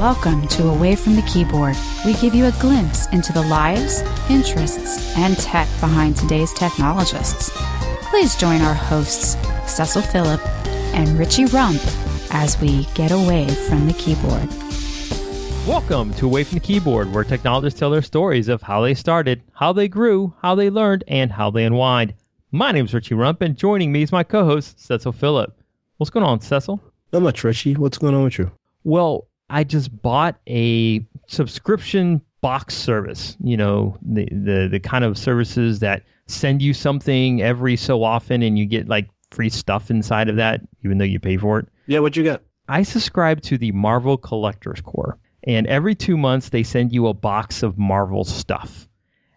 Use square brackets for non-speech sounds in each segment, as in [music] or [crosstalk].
Welcome to Away from the Keyboard. We give you a glimpse into the lives, interests, and tech behind today's technologists. Please join our hosts, Cecil Phillip and Richie Rump, as we get away from the keyboard. Welcome to Away from the Keyboard, where technologists tell their stories of how they started, how they grew, how they learned, and how they unwind. My name is Richie Rump, and joining me is my co-host, Cecil Phillip. What's going on, Cecil? Not much, Richie. What's going on with you? Well, I just bought a subscription box service. You know, the the the kind of services that send you something every so often, and you get like free stuff inside of that, even though you pay for it. Yeah, what you got? I subscribe to the Marvel Collectors Corps, and every two months they send you a box of Marvel stuff.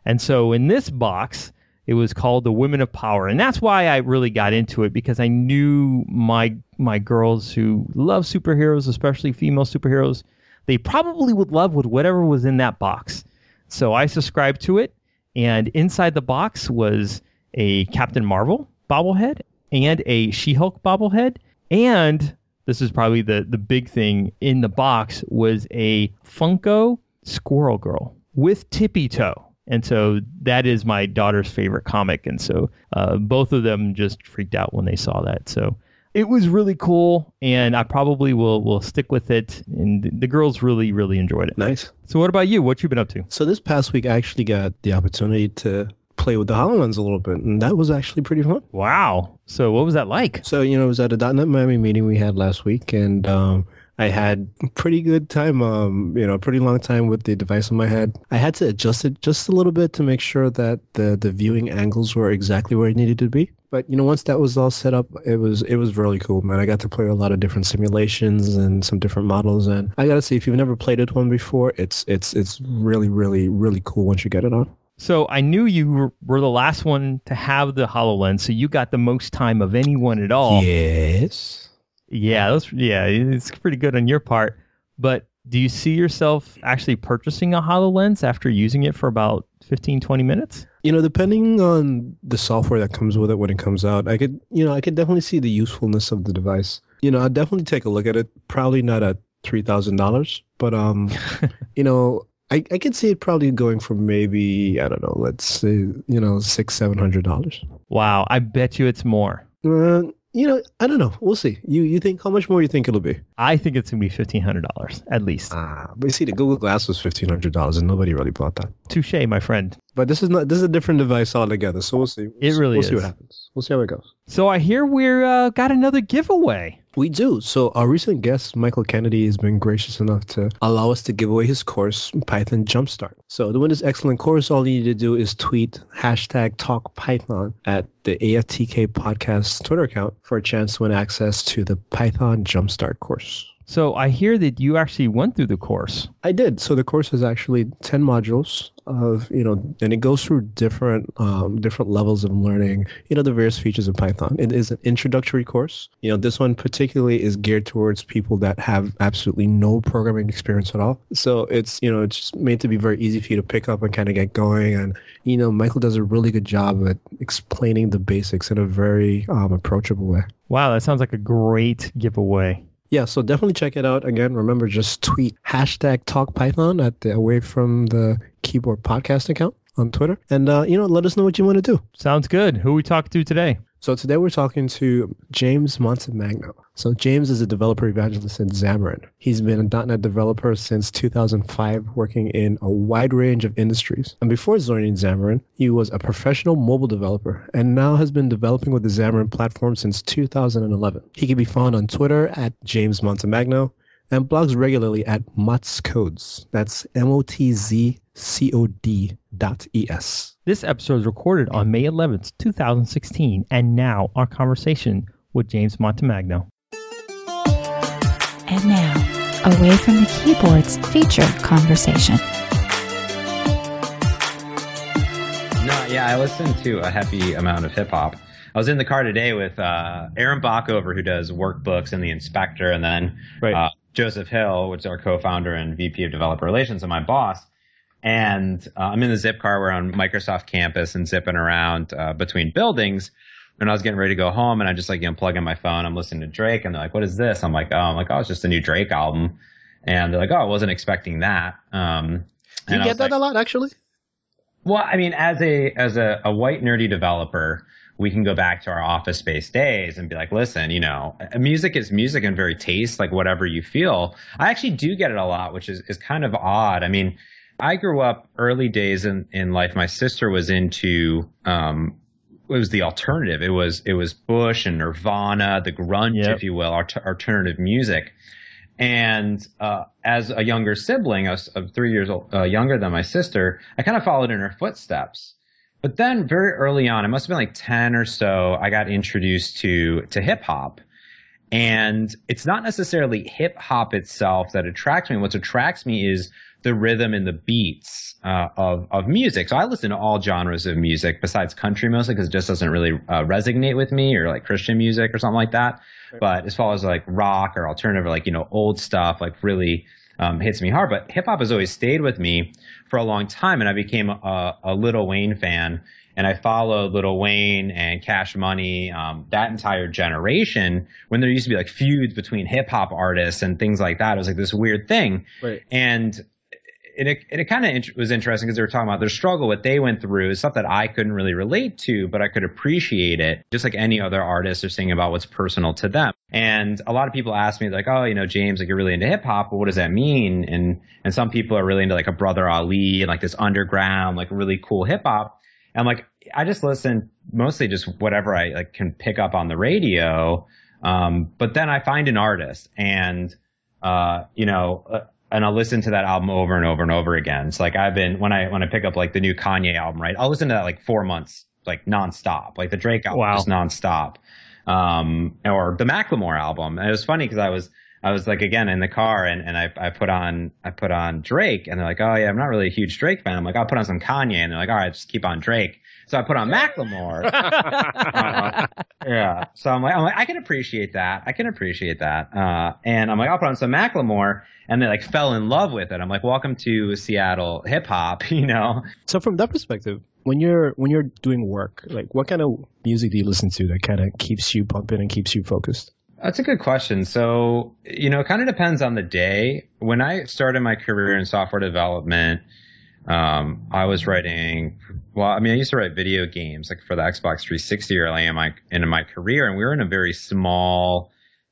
And so in this box, it was called the Women of Power, and that's why I really got into it because I knew my my girls who love superheroes, especially female superheroes, they probably would love with whatever was in that box. So I subscribed to it, and inside the box was a Captain Marvel bobblehead and a She-Hulk bobblehead, and this is probably the the big thing in the box was a Funko Squirrel Girl with tippy toe. And so that is my daughter's favorite comic. And so uh, both of them just freaked out when they saw that. So it was really cool. And I probably will, will stick with it. And the girls really, really enjoyed it. Nice. So what about you? What you been up to? So this past week, I actually got the opportunity to play with the HoloLens a little bit, and that was actually pretty fun. Wow. So what was that like? So, you know, it was at a .NET Miami meeting we had last week, and um, I had pretty good time, um, you know, pretty long time with the device on my head. I had to adjust it just a little bit to make sure that the, the viewing angles were exactly where it needed to be. But you know, once that was all set up, it was it was really cool, man. I got to play a lot of different simulations and some different models, and I gotta say, if you've never played it one before, it's it's it's really really really cool once you get it on. So I knew you were the last one to have the HoloLens, so you got the most time of anyone at all. Yes. Yeah, that's yeah, it's pretty good on your part. But do you see yourself actually purchasing a HoloLens after using it for about 15, 20 minutes? You know, depending on the software that comes with it when it comes out, I could, you know, I could definitely see the usefulness of the device. You know, I'd definitely take a look at it. Probably not at three thousand dollars, but um, [laughs] you know, I I could see it probably going for maybe I don't know, let's say you know six seven hundred dollars. Wow, I bet you it's more. Uh, you know, I don't know. We'll see. You you think how much more you think it'll be? I think it's gonna be fifteen hundred dollars at least. Ah, but you see, the Google Glass was fifteen hundred dollars, and nobody really bought that. Touche, my friend. But this is not. This is a different device altogether. So we'll see. We'll It see- really We'll see what happens. We'll see how it goes. So I hear we're uh, got another giveaway. We do. So our recent guest, Michael Kennedy, has been gracious enough to allow us to give away his course, Python Jumpstart. So to win this excellent course, all you need to do is tweet hashtag talk Python at the AFTK podcast Twitter account for a chance to win access to the Python Jumpstart course. So I hear that you actually went through the course. I did. So the course is actually ten modules of you know, and it goes through different um, different levels of learning. You know, the various features of Python. It is an introductory course. You know, this one particularly is geared towards people that have absolutely no programming experience at all. So it's you know, it's just made to be very easy for you to pick up and kind of get going. And you know, Michael does a really good job at explaining the basics in a very um, approachable way. Wow, that sounds like a great giveaway. Yeah, so definitely check it out. Again, remember just tweet hashtag talk Python at the away from the keyboard podcast account on Twitter. And uh, you know, let us know what you want to do. Sounds good. Who we talking to today? So today we're talking to James Montemagno. So James is a developer evangelist in Xamarin. He's been a .NET developer since 2005, working in a wide range of industries. And before joining Xamarin, he was a professional mobile developer and now has been developing with the Xamarin platform since 2011. He can be found on Twitter at James Montemagno and blogs regularly at Motz Codes. That's M-O-T-Z-C-O-D dot E E-S. This episode is recorded on May 11th, 2016, and now our conversation with James Montemagno. And now, away from the keyboards feature conversation. No, yeah, I listen to a heavy amount of hip hop. I was in the car today with uh, Aaron Bockover, who does workbooks and the inspector, and then Right. uh, Joseph Hill, which is our co-founder and VP of Developer Relations, and my boss. And uh, I'm in the zip car. We're on Microsoft campus and zipping around uh, between buildings. And I was getting ready to go home, and I just like you know plug in my phone. I'm listening to Drake, and they're like, "What is this?" I'm like, "Oh, I'm like, oh, it's just a new Drake album." and they're like, "Oh, I wasn't expecting that." Um, you get that like, a lot, actually. Well, I mean, as a as a, a white nerdy developer, we can go back to our office space days and be like, listen, you know, music is music and very taste, like whatever you feel. I actually do get it a lot, which is, is kind of odd. I mean, I grew up early days in, in life. My sister was into, um, it was the alternative. It was, it was Bush and Nirvana, the grunge, yep. if you will, art- alternative music. And uh, as a younger sibling, I was three years old, uh, younger than my sister, I kind of followed in her footsteps. But then very early on, it must have been like 10 or so, I got introduced to, to hip hop. And it's not necessarily hip hop itself that attracts me. What attracts me is the rhythm and the beats uh, of of music. So I listen to all genres of music besides country mostly because it just doesn't really uh, resonate with me or like Christian music or something like that. But as far as like rock or alternative or like you know old stuff, like really um, hits me hard. But hip hop has always stayed with me for a long time, and I became a, a Lil Wayne fan. And I followed Lil Wayne and Cash Money, um, that entire generation when there used to be like feuds between hip hop artists and things like that. It was like this weird thing. Right. And and it, it kind of int- was interesting because they were talking about their struggle, what they went through is stuff that I couldn't really relate to, but I could appreciate it, just like any other artist are saying about what's personal to them. And a lot of people ask me like, oh, you know, James, like you're really into hip hop, but what does that mean? And and some people are really into like a Brother Ali and like this underground, like really cool hip hop. And like, I just listen mostly just whatever I like can pick up on the radio. Um, but then I find an artist and, uh, you know, uh, and I'll listen to that album over and over and over again. So like I've been when I when I pick up like the new Kanye album, right? I'll listen to that like four months, like nonstop. Like the Drake album wow. is nonstop. Um, or the Macklemore album. And it was funny because I was I was like again in the car and, and I, I put on I put on Drake and they're like, Oh yeah, I'm not really a huge Drake fan. I'm like, I'll put on some Kanye and they're like, All right, just keep on Drake. So I put on Macklemore. [laughs] uh, yeah. So I'm like, I'm like, I can appreciate that. I can appreciate that. Uh, and I'm like, I'll put on some Macklemore. And they like fell in love with it. I'm like, welcome to Seattle hip hop, [laughs] you know? So from that perspective, when you're when you're doing work, like what kind of music do you listen to that kind of keeps you pumping and keeps you focused? That's a good question. So, you know, it kind of depends on the day. When I started my career in software development, um, I was writing, well, I mean, I used to write video games like for the Xbox 360 early in my, in my career. And we were in a very small,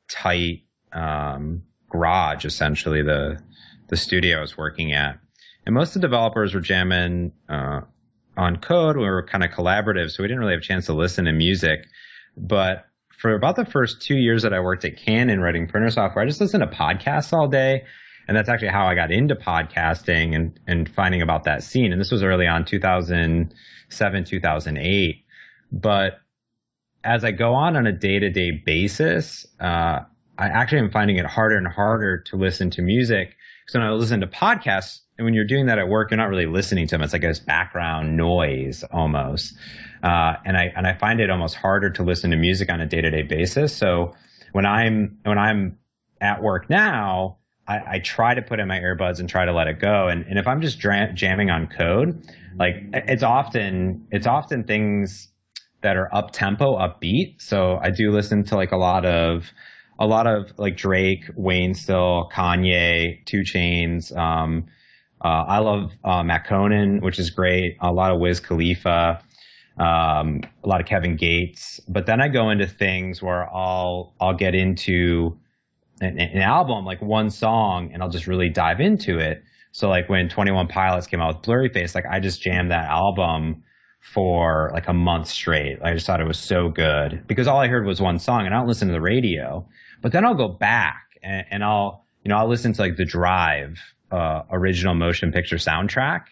tight, um, garage, essentially the, the studio I was working at. And most of the developers were jamming, uh, on code. We were kind of collaborative. So we didn't really have a chance to listen to music. But for about the first two years that I worked at Canon writing printer software, I just listened to podcasts all day and that's actually how I got into podcasting and and finding about that scene. And this was early on, 2007, 2008. But as I go on on a day to day basis, uh, I actually am finding it harder and harder to listen to music. So when I listen to podcasts, and when you're doing that at work, you're not really listening to them. It's like this background noise almost. Uh, and I and I find it almost harder to listen to music on a day to day basis. So when I'm when I'm at work now, I, I, try to put in my earbuds and try to let it go. And, and if I'm just dra- jamming on code, like it's often it's often things that are up tempo, upbeat. So I do listen to like a lot of a lot of like Drake, Wayne, still Kanye, 2 Chainz. Um, uh, I love uh, Matt Conan, which is great. A lot of Wiz Khalifa. Um, a lot of Kevin Gates, but then I go into things where I'll I'll get into an, an album, like one song, and I'll just really dive into it. So like when 21 Pilots came out with Blurryface, like I just jammed that album for like a month straight. I just thought it was so good because all I heard was one song and I don't listen to the radio. But then I'll go back and, and I'll, you know, I'll listen to like the Drive, uh, original motion picture soundtrack,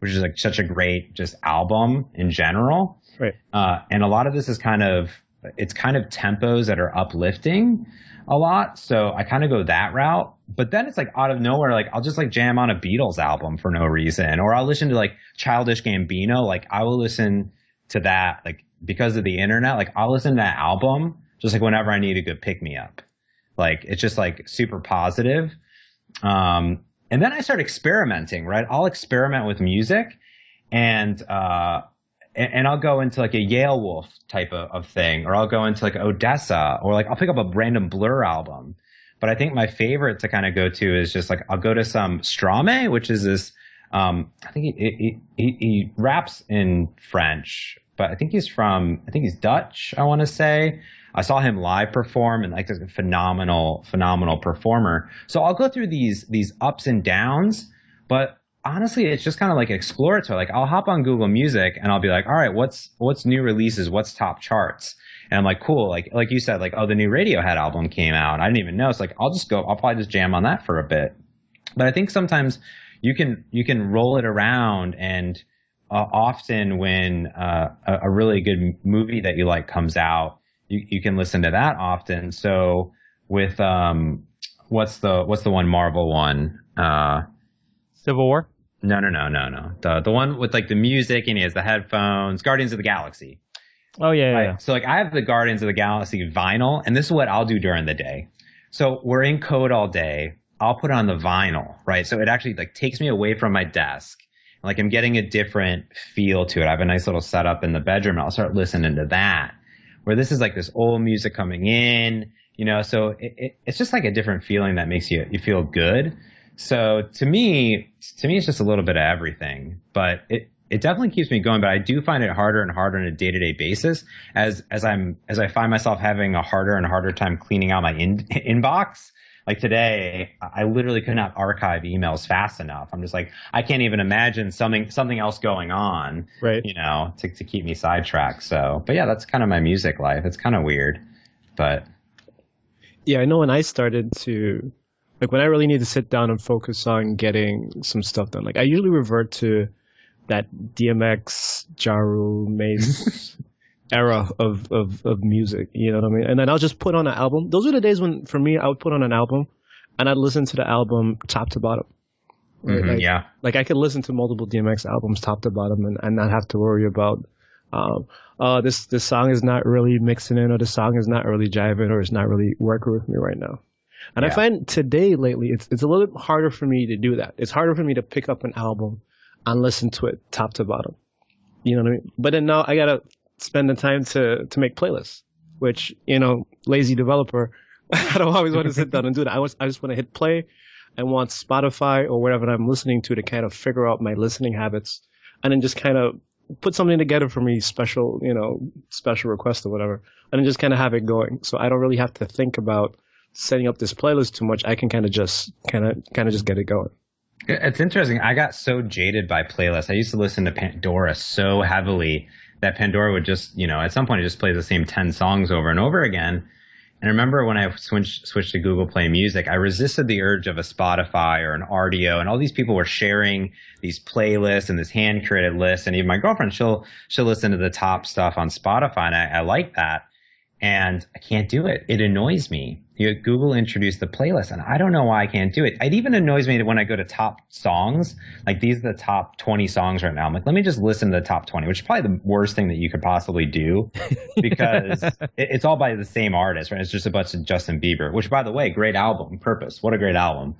which is like such a great just album in general. Right. Uh, and a lot of this is kind of, it's kind of tempos that are uplifting a lot. So I kind of go that route. But then it's like out of nowhere, like I'll just like jam on a Beatles album for no reason. Or I'll listen to like Childish Gambino. Like I will listen to that like because of the internet. Like I'll listen to that album just like whenever I need a good pick me up. Like it's just like super positive. Um, and then I start experimenting, right? I'll experiment with music and, uh, and, and, I'll go into like a Yelawolf type of, of, thing, or I'll go into like ODESZA, or like I'll pick up a random Blur album. But I think my favorite to kind of go to is just like I'll go to some Stromae, which is this. Um, I think he, he, he, he raps in French, but I think he's from. I think he's Dutch. I want to say. I saw him live perform and like a phenomenal, phenomenal performer. So I'll go through these these ups and downs, but honestly, it's just kind of like exploratory. Like I'll hop on Google Music and I'll be like, all right, what's what's new releases? What's top charts? And I'm like, cool. Like like you said, like oh, the new Radiohead album came out. I didn't even know. It's like I'll just go. I'll probably just jam on that for a bit. But I think sometimes you can you can roll it around and uh, often when uh, a, a really good movie that you like comes out, you, you can listen to that often. So with um, what's the what's the one Marvel one? Uh, Civil War. No, no, no, no, no. The the one with like the music and he has the headphones. Guardians of the Galaxy. Oh yeah, Right. yeah. So like I have the Guardians of the Galaxy vinyl, and this is what I'll do during the day. So we're in code all day. I'll put on the vinyl, right? So it actually like takes me away from my desk. Like I'm getting a different feel to it. I have a nice little setup in the bedroom. And I'll start listening to that. Where this is like this old music coming in, you know. So it, it, it's just like a different feeling that makes you you feel good. So to me, to me, it's just a little bit of everything, but it it definitely keeps me going. But I do find it harder and harder on a day to day basis as as I'm as I find myself having a harder and harder time cleaning out my in, [laughs] inbox. Like today, I literally could not archive emails fast enough. I'm just like, I can't even imagine something something else going on, Right. you know, to to keep me sidetracked. So, but yeah, that's kind of my music life. It's kind of weird, but Yeah, I know when I started to like when I really need to sit down and focus on getting some stuff done. Like I usually revert to that DMX, Jaru, Mase [laughs] era of, of of music. You know what I mean? And then I'll just put on an album. Those are the days when for me I would put on an album and I'd listen to the album top to bottom. Right? mhm, Like, yeah, like I could listen to multiple DMX albums top to bottom and, and not have to worry about um uh this this song is not really mixing in or the song is not really jiving or it's not really working with me right now. And I find today lately it's it's a little bit harder for me to do that. It's harder for me to pick up an album and listen to it top to bottom. You know what I mean? But then now I gotta spend the time to to make playlists, which, you know, lazy developer, [laughs] I don't always want to sit down and do that. I was I just want to hit play I want Spotify or whatever I'm listening to to kind of figure out my listening habits and then just kind of put something together for me, special, you know, special request or whatever, and then just kind of have it going. So I don't really have to think about setting up this playlist too much. I can kind of just kind of kind of just get it going. It's interesting. I got so jaded by playlists. I used to listen to Pandora so heavily that Pandora would just, you know, at some point it just plays the same 10 songs over and over again. And I remember when I switched, switched to Google Play Music, I resisted the urge of a Spotify or an Rdio, and all these people were sharing these playlists and this hand created list. And even my girlfriend, she'll she'll listen to the top stuff on Spotify, and I, I like that. And I can't do it. It annoys me. You know, Google introduced the playlist, and I don't know why I can't do it. It even annoys me that when I go to top songs, like these are the top 20 songs right now. I'm like, let me just listen to the top 20, which is probably the worst thing that you could possibly do [laughs] because it, it's all by the same artist, right? It's just a bunch of Justin Bieber, which, by the way, great album. Purpose. What a great album.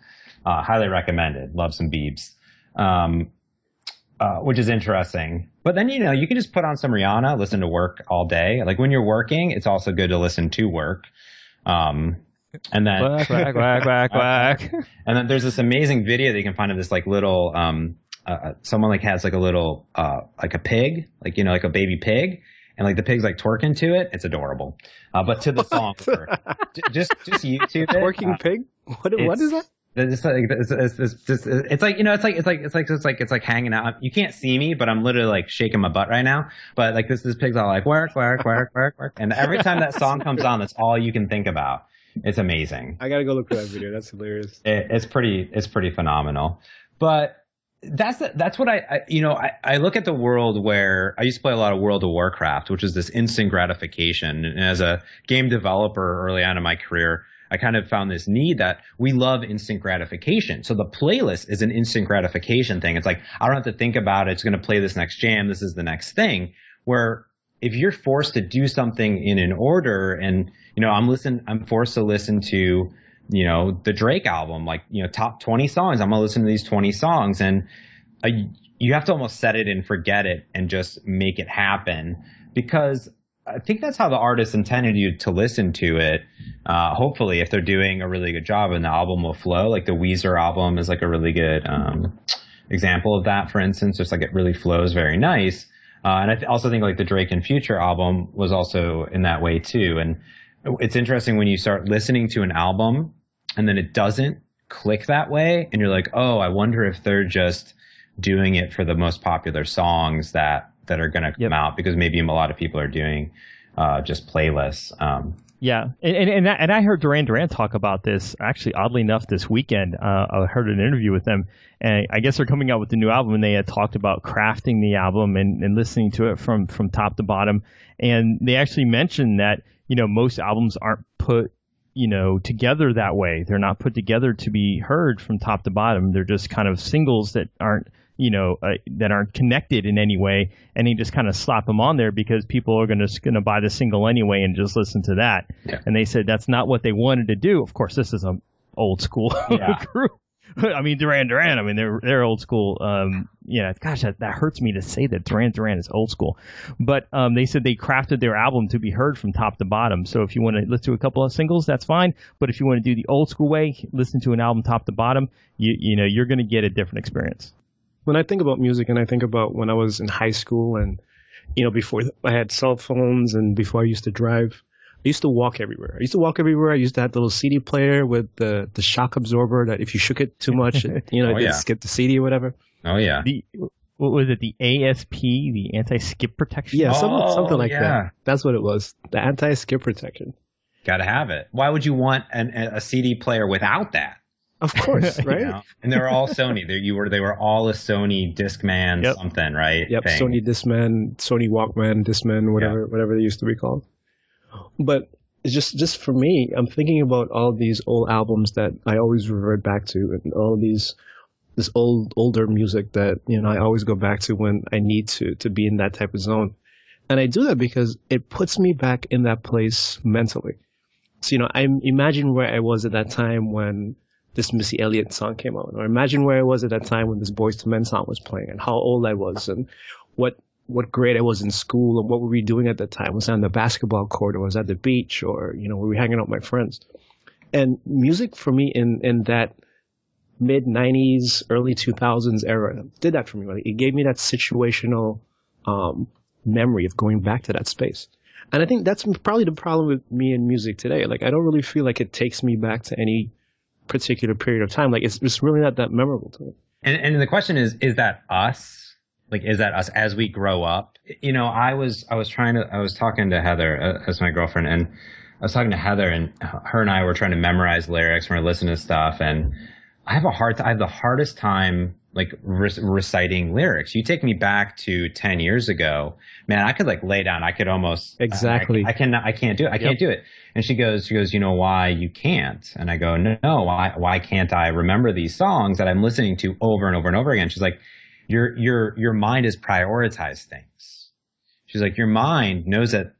Uh, highly recommended. Love some Biebs. Um, uh, which is interesting. But then, you know, you can just put on some Rihanna, listen to work all day. Like when you're working, it's also good to listen to work. Um, and then, Quack quack quack quack quack. [laughs] and then there's this amazing video that you can find of this like little, um, uh, someone like has like a little, uh, like a pig, like, you know, like a baby pig. And like the pig's like twerking to it. It's adorable. Uh, but to the song, [laughs] J- just, just YouTube it. Working Uh, pig? What what is that? It's like it's, it's, it's, it's, it's like you know it's like it's like it's like it's like it's like hanging out. You can't see me, but I'm literally like shaking my butt right now. But like this this pig's all like work work work work work, and every time that song comes on, that's all you can think about. It's amazing. I gotta go look for that video. That's hilarious. It, it's pretty it's pretty phenomenal. But that's the, that's what I, I you know I, I look at the world where I used to play a lot of World of Warcraft, which is this instant gratification. And as a game developer early on in my career, I kind of found this need that we love instant gratification. So the playlist is an instant gratification thing. It's like I don't have to think about it. It's going to play this next jam. This is the next thing. Where if you're forced to do something in an order, and you know I'm listen, I'm forced to listen to you know the Drake album, like you know top 20 songs. I'm gonna listen to these 20 songs, and uh, you have to almost set it and forget it and just make it happen because I think that's how the artist intended you to listen to it. uh, hopefully, if they're doing a really good job and the album will flow, like the Weezer album is like a really good um, example of that, for instance. Just like it really flows very nice. Uh, and I th- also think like the Drake and Future album was also in that way too. And it's interesting when you start listening to an album and then it doesn't click that way, and you're like, oh, I wonder if they're just doing it for the most popular songs that that are going to come yep. out because maybe a lot of people are doing uh, just playlists. Um, yeah, and and and I, and I, heard Duran Duran talk about this actually. Oddly enough, this weekend, uh, I heard an interview with them, and I guess they're coming out with the new album, and they had talked about crafting the album and, and listening to it from from top to bottom, and they actually mentioned that you know most albums aren't put you know together that way. They're not put together to be heard from top to bottom. They're just kind of singles that aren't you know uh, that aren't connected in any way and he just kind of slap them on there because people are going to going to buy the single anyway and just listen to that yeah. and they said that's not what they wanted to do of course this is a old school [laughs] yeah. group [laughs] I mean Duran Duran. I mean they're they're old school. Um, yeah, gosh, that, that hurts me to say that Duran Duran is old school. But um, they said they crafted their album to be heard from top to bottom. So if you want to listen to a couple of singles, that's fine. But if you want to do the old school way, listen to an album top to bottom, you you know you're going to get a different experience when I think about music and I think about when I was in high school and, you know, before I had cell phones and before I used to drive, I used to walk everywhere. I used to walk everywhere. I used to have the little CD player with the, the shock absorber that if you shook it too much, it, you know, [laughs] oh, it yeah. skip the CD or whatever. Oh, yeah. The, what was it? The ASP, the anti-skip protection? Yeah, something, oh, something like yeah. that. That's what it was. The anti-skip protection. Got to have it. Why would you want an, a CD player without that? Of [laughs] course, right? you know? And they were all Sony. They, you were they were all a Sony Discman yep. something, right? Yep, thing. Sony Discman, Sony Walkman, Discman, whatever whatever they used to be called. But just just for me, I'm thinking about all these old albums that I always revert back to, and all these this old older music that you know I always go back to when I need to to be in that type of zone. And I do that because it puts me back in that place mentally. So you know, I imagine where I was at that time when this Missy Elliott song came out. Or imagine where I was at that time when this Boyz II Men song was playing and how old I was and what what grade I was in school and what were we doing at that time? Was I on the basketball court or was I at the beach or, you know, were we hanging out with my friends? And music for me in, in that mid 90s, early 2000s era did that for me. Like, it gave me that situational um, memory of going back to that space. And I think that's probably the problem with me and music today. Like, I don't really feel like it takes me back to any particular period of time. Like it's it's really not that memorable to me. And and the question is, is that us? Like, is that us as we grow up? You know, I was I was trying to I was talking to Heather uh, as my girlfriend, and I was talking to Heather, and her and I were trying to memorize lyrics. and We're listening to stuff, and I have a hard I have the hardest time like re- reciting lyrics. You take me back to 10 years ago, man, I could like lay down. I could almost exactly. I, I can I can't do it. I yep. can't do it. And she goes, she goes, you know why you can't? And I go, no, no, why why can't I remember these songs that I'm listening to over and over and over again? She's like, your your your mind has prioritized things. She's like, your mind knows that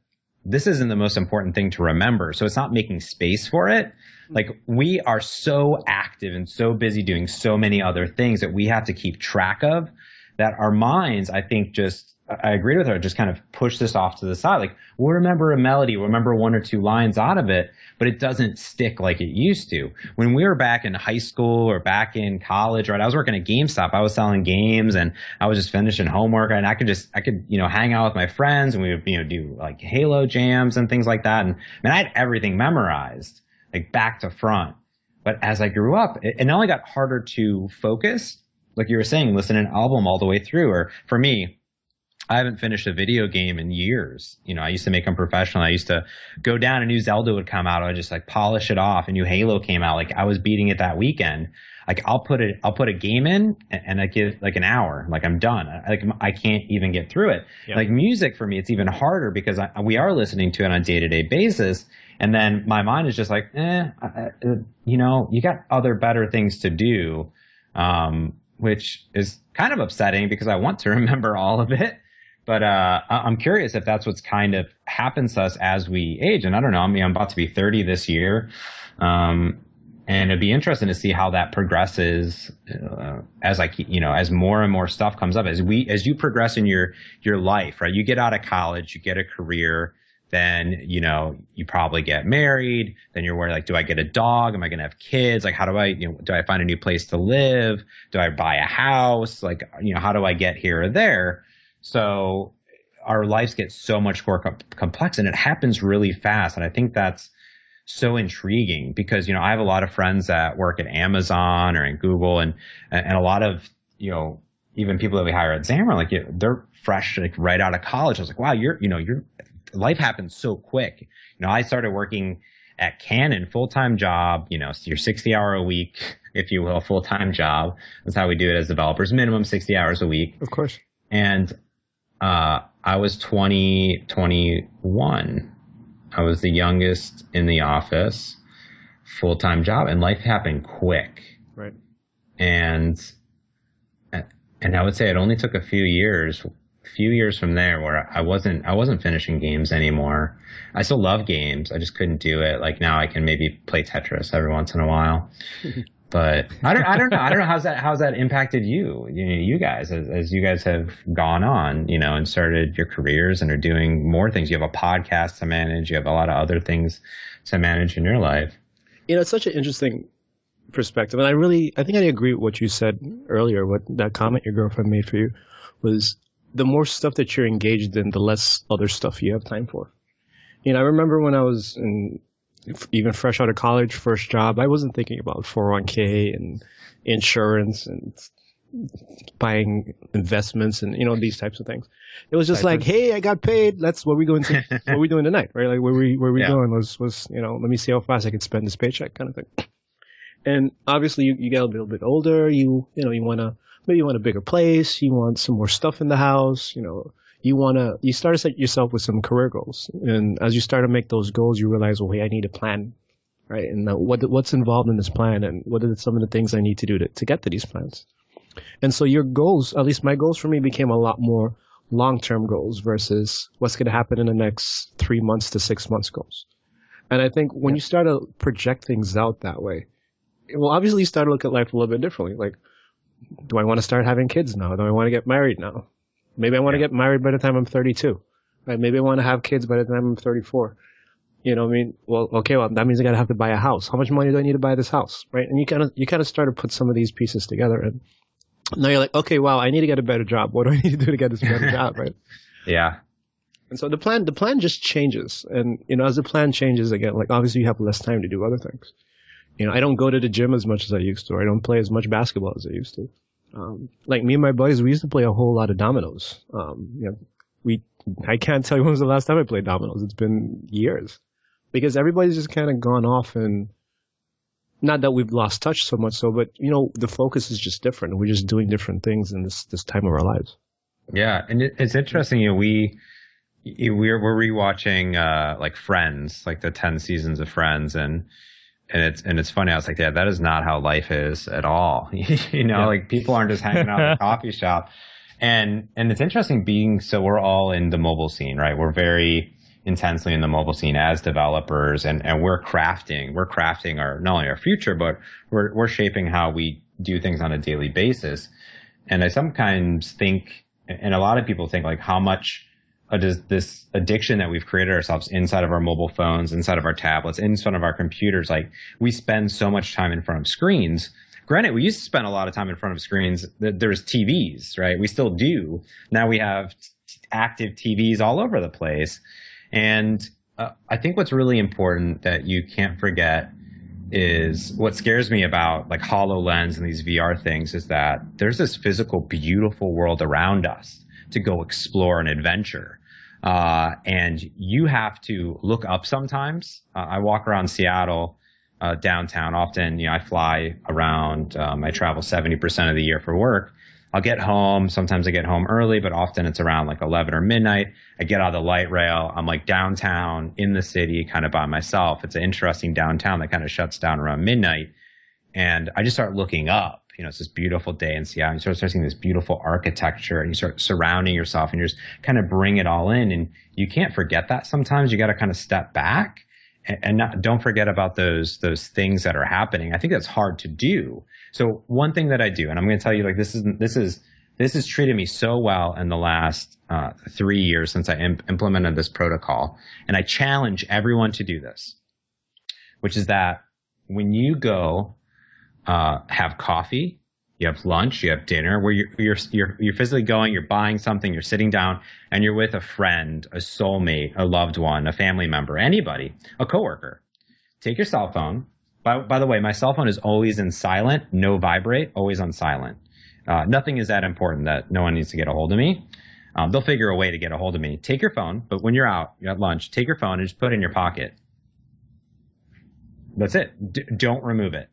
this isn't the most important thing to remember, so it's not making space for it. Like we are so active and so busy doing so many other things that we have to keep track of that our minds, I think, just I agree with her, just kind of push this off to the side. Like we'll remember a melody, we'll remember one or two lines out of it, but it doesn't stick like it used to. When we were back in high school or back in college, right? I was working at GameStop. I was selling games and I was just finishing homework and I could just I could, you know, hang out with my friends and we would, you know, do like Halo jams and things like that. And man, I had everything memorized like back to front. But as I grew up, it, it not only got harder to focus, like you were saying, listen to an album all the way through. Or for me, I haven't finished a video game in years. You know, I used to make them professional. I used to go down, a new Zelda would come out. I would just like polish it off. A new Halo came out. Like I was beating it that weekend. Like I'll put it, I'll put a game in and, and I give like an hour. Like I'm done. I, like I can't even get through it. Yep. Like music for me, it's even harder because I, we are listening to it on a day to day basis. And then my mind is just like, eh, you know, you got other better things to do, um, which is kind of upsetting because I want to [laughs] remember all of it. But uh, I'm curious if that's what's kind of happens to us as we age. And I don't know. I mean, I'm about to be 30 this year. Um, and it'd be interesting to see how that progresses uh, as I you know, as more and more stuff comes up. As we, as you progress in your your life, right? You get out of college, you get a career, then you know you probably get married. Then you're worried like do i get a dog? Am i going to have kids? Like how do i you know do i find a new place to live? Do i buy a house? Like you know how do i get here or there? So our lives get so much more com- complex and it happens really fast and i think that's so intriguing because you know i have a lot of friends that work at amazon or in google and and a lot of you know even people that we hire at Xamarin, like they're fresh, like right out of college. I was like, wow, you're, you know, your life happens so quick. You know, I started working at Canon, full time job, you know, your 60 hour a week, [laughs] if you will, full time job. That's how we do it as developers, minimum 60 hours a week. Of course. And, uh, I was 20, 21. I was the youngest in the office, full time job, and life happened quick. Right. And and I would say it only took a few years, few years from there where I wasn't I wasn't finishing games anymore. I still love games. I just couldn't do it. Like now I can maybe play Tetris every once in a while. [laughs] but I don't I don't know. I don't know how's that how's that impacted you, you, know, you guys as, as you guys have gone on, you know, and started your careers and are doing more things. You have a podcast to manage, you have a lot of other things to manage in your life. You know, it's such an interesting perspective. And I really, I think I agree with what you said earlier. What that comment your girlfriend made for you was the more stuff that you're engaged in, the less other stuff you have time for. You know, I remember when I was in, even fresh out of college, first job, I wasn't thinking about 401k and insurance and buying investments and you know these types of things. It was just like, hey, I got paid. Let's what we going to [laughs] what we doing tonight, right? Like where we where we yeah. going was was you know let me see how fast I can spend this paycheck kind of thing. And obviously, you, you get a little bit older. You you know you want to maybe you want a bigger place. You want some more stuff in the house. You know you want to you start to set yourself with some career goals. And as you start to make those goals, you realize, well, hey, I need a plan, right? And what what's involved in this plan, and what are some of the things I need to do to to get to these plans. And so your goals, at least my goals for me, became a lot more long-term goals versus what's going to happen in the next three months to six months goals. And I think when you start to project things out that way, well, obviously you start to look at life a little bit differently. Like, do I want to start having kids now? Do I want to get married now? Maybe I want yeah. to get married by the time I'm 32. Right? Maybe I want to have kids by the time I'm 34. You know, I mean, well, okay, well, that means I gotta have to buy a house. How much money do I need to buy this house, right? And you kind of, you kind of start to put some of these pieces together, and now you're like, okay, wow, I need to get a better job. What do I need to do to get this better job, right? [laughs] Yeah. And so the plan, the plan just changes, and you know, as the plan changes again, like obviously you have less time to do other things. You know, I don't go to the gym as much as I used to. I don't play as much basketball as I used to. Um, like me and my buddies, we used to play a whole lot of dominoes. Um, you know, we, I can't tell you when was the last time I played dominoes. It's been years because everybody's just kind of gone off and not that we've lost touch so much so, but you know, the focus is just different. We're just doing different things in this, this time of our lives. Yeah. And it, it's interesting. You know, we, we're, we're rewatching, uh, like Friends, like the 10 seasons of Friends and, and it's and it's funny. I was like, yeah, that is not how life is at all. [laughs] you know, yeah. like people aren't just hanging out in a [laughs] coffee shop. And and it's interesting being so we're all in the mobile scene, right? We're very intensely in the mobile scene as developers and, and we're crafting we're crafting our not only our future, but we're we're shaping how we do things on a daily basis. And I sometimes think and a lot of people think like how much does this addiction that we've created ourselves inside of our mobile phones, inside of our tablets, in front of our computers. Like we spend so much time in front of screens. Granted, we used to spend a lot of time in front of screens. There's TVs, right? We still do. Now we have active TVs all over the place. And uh, I think what's really important that you can't forget is what scares me about like HoloLens and these VR things is that there's this physical, beautiful world around us to go explore and adventure. Uh, and you have to look up sometimes. Uh, I walk around Seattle uh, downtown often. You know, I fly around. Um, I travel seventy percent of the year for work. I'll get home. Sometimes I get home early, but often it's around like eleven or midnight. I get out of the light rail. I'm like downtown in the city, kind of by myself. It's an interesting downtown that kind of shuts down around midnight, and I just start looking up you know, it's this beautiful day in Seattle. And You start seeing this beautiful architecture and you start surrounding yourself and you just kind of bring it all in. And you can't forget that sometimes. You got to kind of step back and, and not, don't forget about those, those things that are happening. I think that's hard to do. So one thing that I do, and I'm going to tell you like this isn't, this is This has treated me so well in the last uh, three years since I imp- implemented this protocol. And I challenge everyone to do this, which is that when you go uh, have coffee, you have lunch, you have dinner, where you're, you're, you're, you're physically going, you're buying something, you're sitting down, and you're with a friend, a soulmate, a loved one, a family member, anybody, a coworker. Take your cell phone. By, by the way, my cell phone is always in silent, no vibrate, always on silent. Uh, nothing is that important that no one needs to get a hold of me. Um, they'll figure a way to get a hold of me. Take your phone, but when you're out, you're at lunch, take your phone and just put it in your pocket. That's it. D- don't remove it.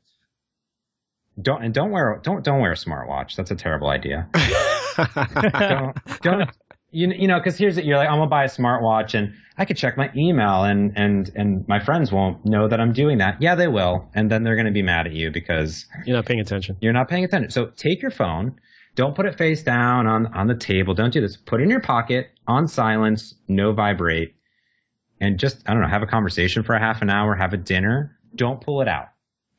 Don't and don't wear don't don't wear a smartwatch. That's a terrible idea. [laughs] don't, don't you, you know because here's it. You're like I'm gonna buy a smartwatch and I could check my email and and and my friends won't know that I'm doing that. Yeah, they will, and then they're gonna be mad at you because You're not paying attention. you're not paying attention. So take your phone. Don't put it face down on on the table. Don't do this. Put it in your pocket on silence, no vibrate, and just I don't know. Have a conversation for a half an hour. Have a dinner. Don't pull it out.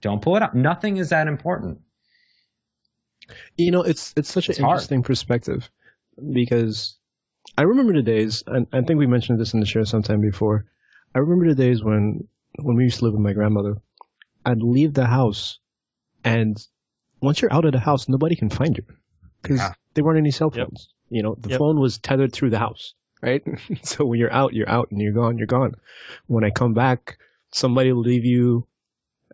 Don't pull it out. Nothing is that important. You know, it's it's such It's an hard. interesting perspective because I remember the days, and I think we mentioned this in the show sometime before. I remember the days when when we used to live with my grandmother. I'd leave the house, and once you're out of the house, nobody can find you because Yeah. there weren't any cell Yep. phones. You know, the Yep. phone was tethered through the house, right? [laughs] so when you're out, you're out, and you're gone, you're gone. When I come back, somebody will leave you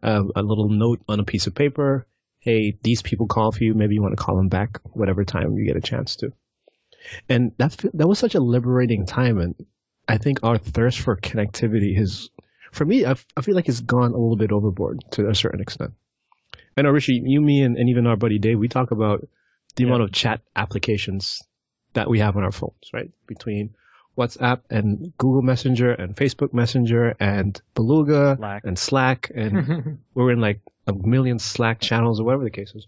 um, a little note on a piece of paper hey, these people call for you. Maybe you want to call them back whatever time you get a chance to. And that that was such a liberating time, and I think our thirst for connectivity has, for me, I, f- I feel like it's gone a little bit overboard to a certain extent. I know, Richie, you, me, and, and even our buddy Dave, we talk about the Yeah. amount of chat applications that we have on our phones, right? Between WhatsApp and Google Messenger and Facebook Messenger and Beluga Slack. and Slack and [laughs] we're in like a million Slack channels or whatever the case is.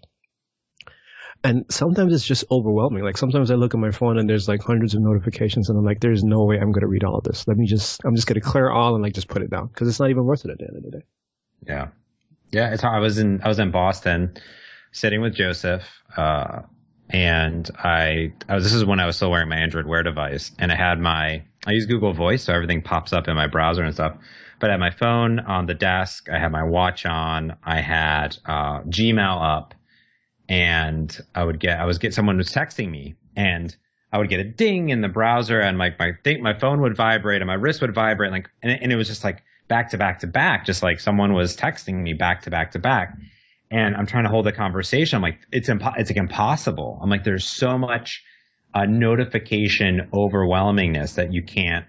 And sometimes it's just overwhelming. Like sometimes I look at my phone and there's like hundreds of notifications and I'm like, there's no way I'm going to read all of this. Let me just, I'm just going to clear all and like just put it down because it's not even worth it at the end of the day. Yeah, yeah. It's hard. I was in I was in Boston, sitting with Joseph, uh, and I, I was, this is when I was still wearing my Android Wear device, and I had my I use Google Voice, so everything pops up in my browser and stuff. But I had my phone on the desk, I had my watch on, I had uh, Gmail up, and I would get I was get someone was texting me, and I would get a ding in the browser, and like my think my phone would vibrate, and my wrist would vibrate, like and it, and it was just like back to back to back, just like someone was texting me back to back to back. And I'm trying to hold a conversation. I'm like, it's impo- it's like impossible. I'm like, there's so much uh, notification overwhelmingness that you can't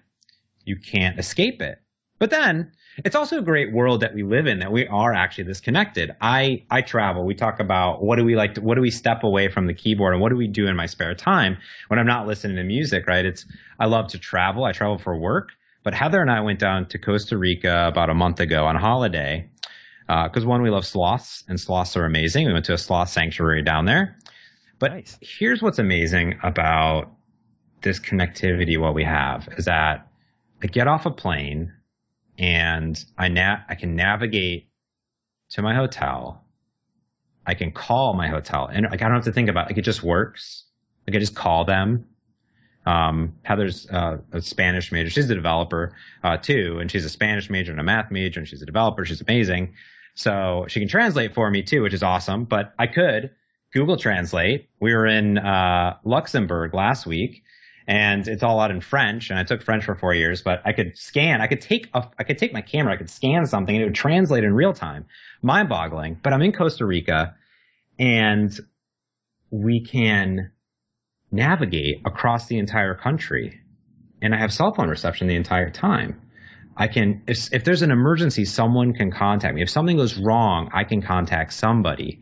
you can't escape it. But then it's also a great world that we live in that we are actually this connected. I I travel. We talk about what do we like to, what do we step away from the keyboard and what do we do in my spare time when I'm not listening to music, right? It's I love to travel. I travel for work. But Heather and I went down to Costa Rica about a month ago on holiday because one, we love sloths, and sloths are amazing. We went to a sloth sanctuary down there. But Nice. here's what's amazing about this connectivity. What we have is that I get off a plane and I na- I can navigate to my hotel. I can call my hotel, and like I don't have to think about. It. Like it just works. Like I just call them. Um, Heather's uh, a Spanish major. She's a developer uh, too, and she's a Spanish major and a math major, and she's a developer. She's amazing. So she can translate for me too, which is awesome. But I could Google Translate. We were in uh, Luxembourg last week, and it's all out in French. And I took French for four years, but I could scan. I could take a, I could take my camera. I could scan something, and it would translate in real time. Mind-boggling. But I'm in Costa Rica, and we can navigate across the entire country, and I have cell phone reception the entire time. I can if if there's an emergency, someone can contact me. If something goes wrong, I can contact somebody.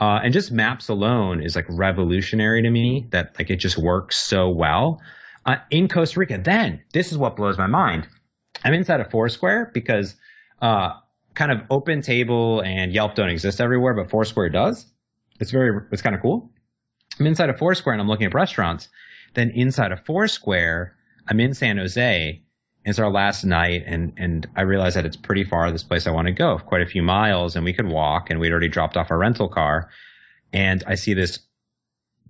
Uh, and just maps alone is like revolutionary to me. That like it just works so well uh, in Costa Rica. Then this is what blows my mind. I'm inside of Foursquare because uh, kind of Open Table and Yelp don't exist everywhere, but Foursquare does. It's very it's kind of cool. I'm inside of Foursquare and I'm looking at restaurants. Then inside of Foursquare, I'm in San Jose. It's our last night, and and I realized that it's pretty far. This place I want to go, quite a few miles, and we could walk. And we'd already dropped off our rental car, and I see this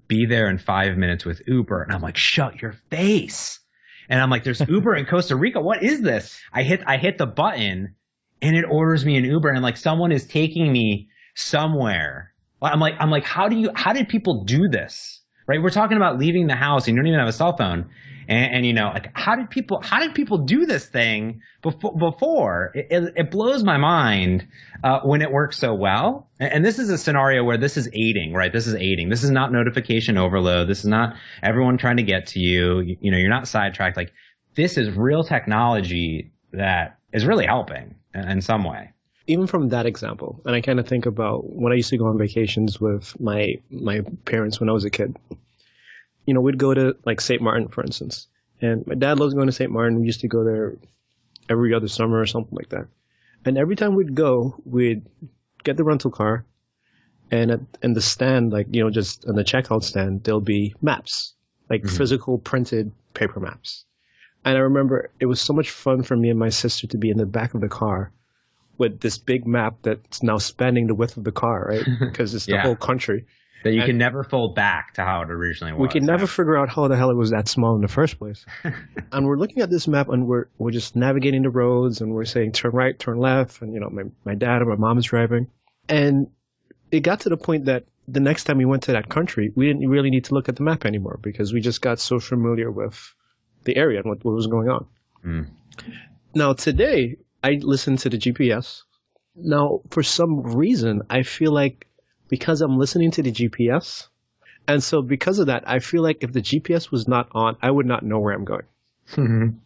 be there in five minutes with Uber. And I'm like, shut your face. And I'm like, there's [laughs] Uber in Costa Rica. What is this? I hit, I hit the button and it orders me an Uber and like someone is taking me somewhere. I'm like, I'm like, how do you, how did people do this? Right? We're talking about leaving the house and you don't even have a cell phone. And, and, you know, like how did people how did people do this thing before? Before it, it, it blows my mind uh, when it works so well. And, and, this is a scenario where this is aiding, right? This is aiding. This is not notification overload. This is not everyone trying to get to you. You, you know, you're not sidetracked. Like this is real technology that is really helping in, in some way even from that example, and I kind of think about when I used to go on vacations with my my parents when I was a kid you know, we'd go to like St. Martin, for instance. And my dad loves going to St. Martin. We used to go there every other summer or something like that. And every time we'd go, we'd get the rental car, and at and the stand, like you know, just on the checkout stand, there'll be maps, like mm-hmm. physical printed paper maps. And I remember it was so much fun for me and my sister to be in the back of the car with this big map that's now spanning the width of the car, right? [laughs] Because it's the yeah. whole country that you can never fold back to how it originally was. We can never figure out how the hell it was that small in the first place. [laughs] and we're looking at this map and we're we're just navigating the roads and we're saying turn right, turn left, and you know my my dad or my mom is driving, and it got to the point that the next time we went to that country, we didn't really need to look at the map anymore because we just got so familiar with the area and what, what was going on. Mm. Now today, I listen to the GPS. Now, for some reason, I feel like because I'm listening to the GPS. And so because of that, I feel like if the GPS was not on, I would not know where I'm going. Mm-hmm.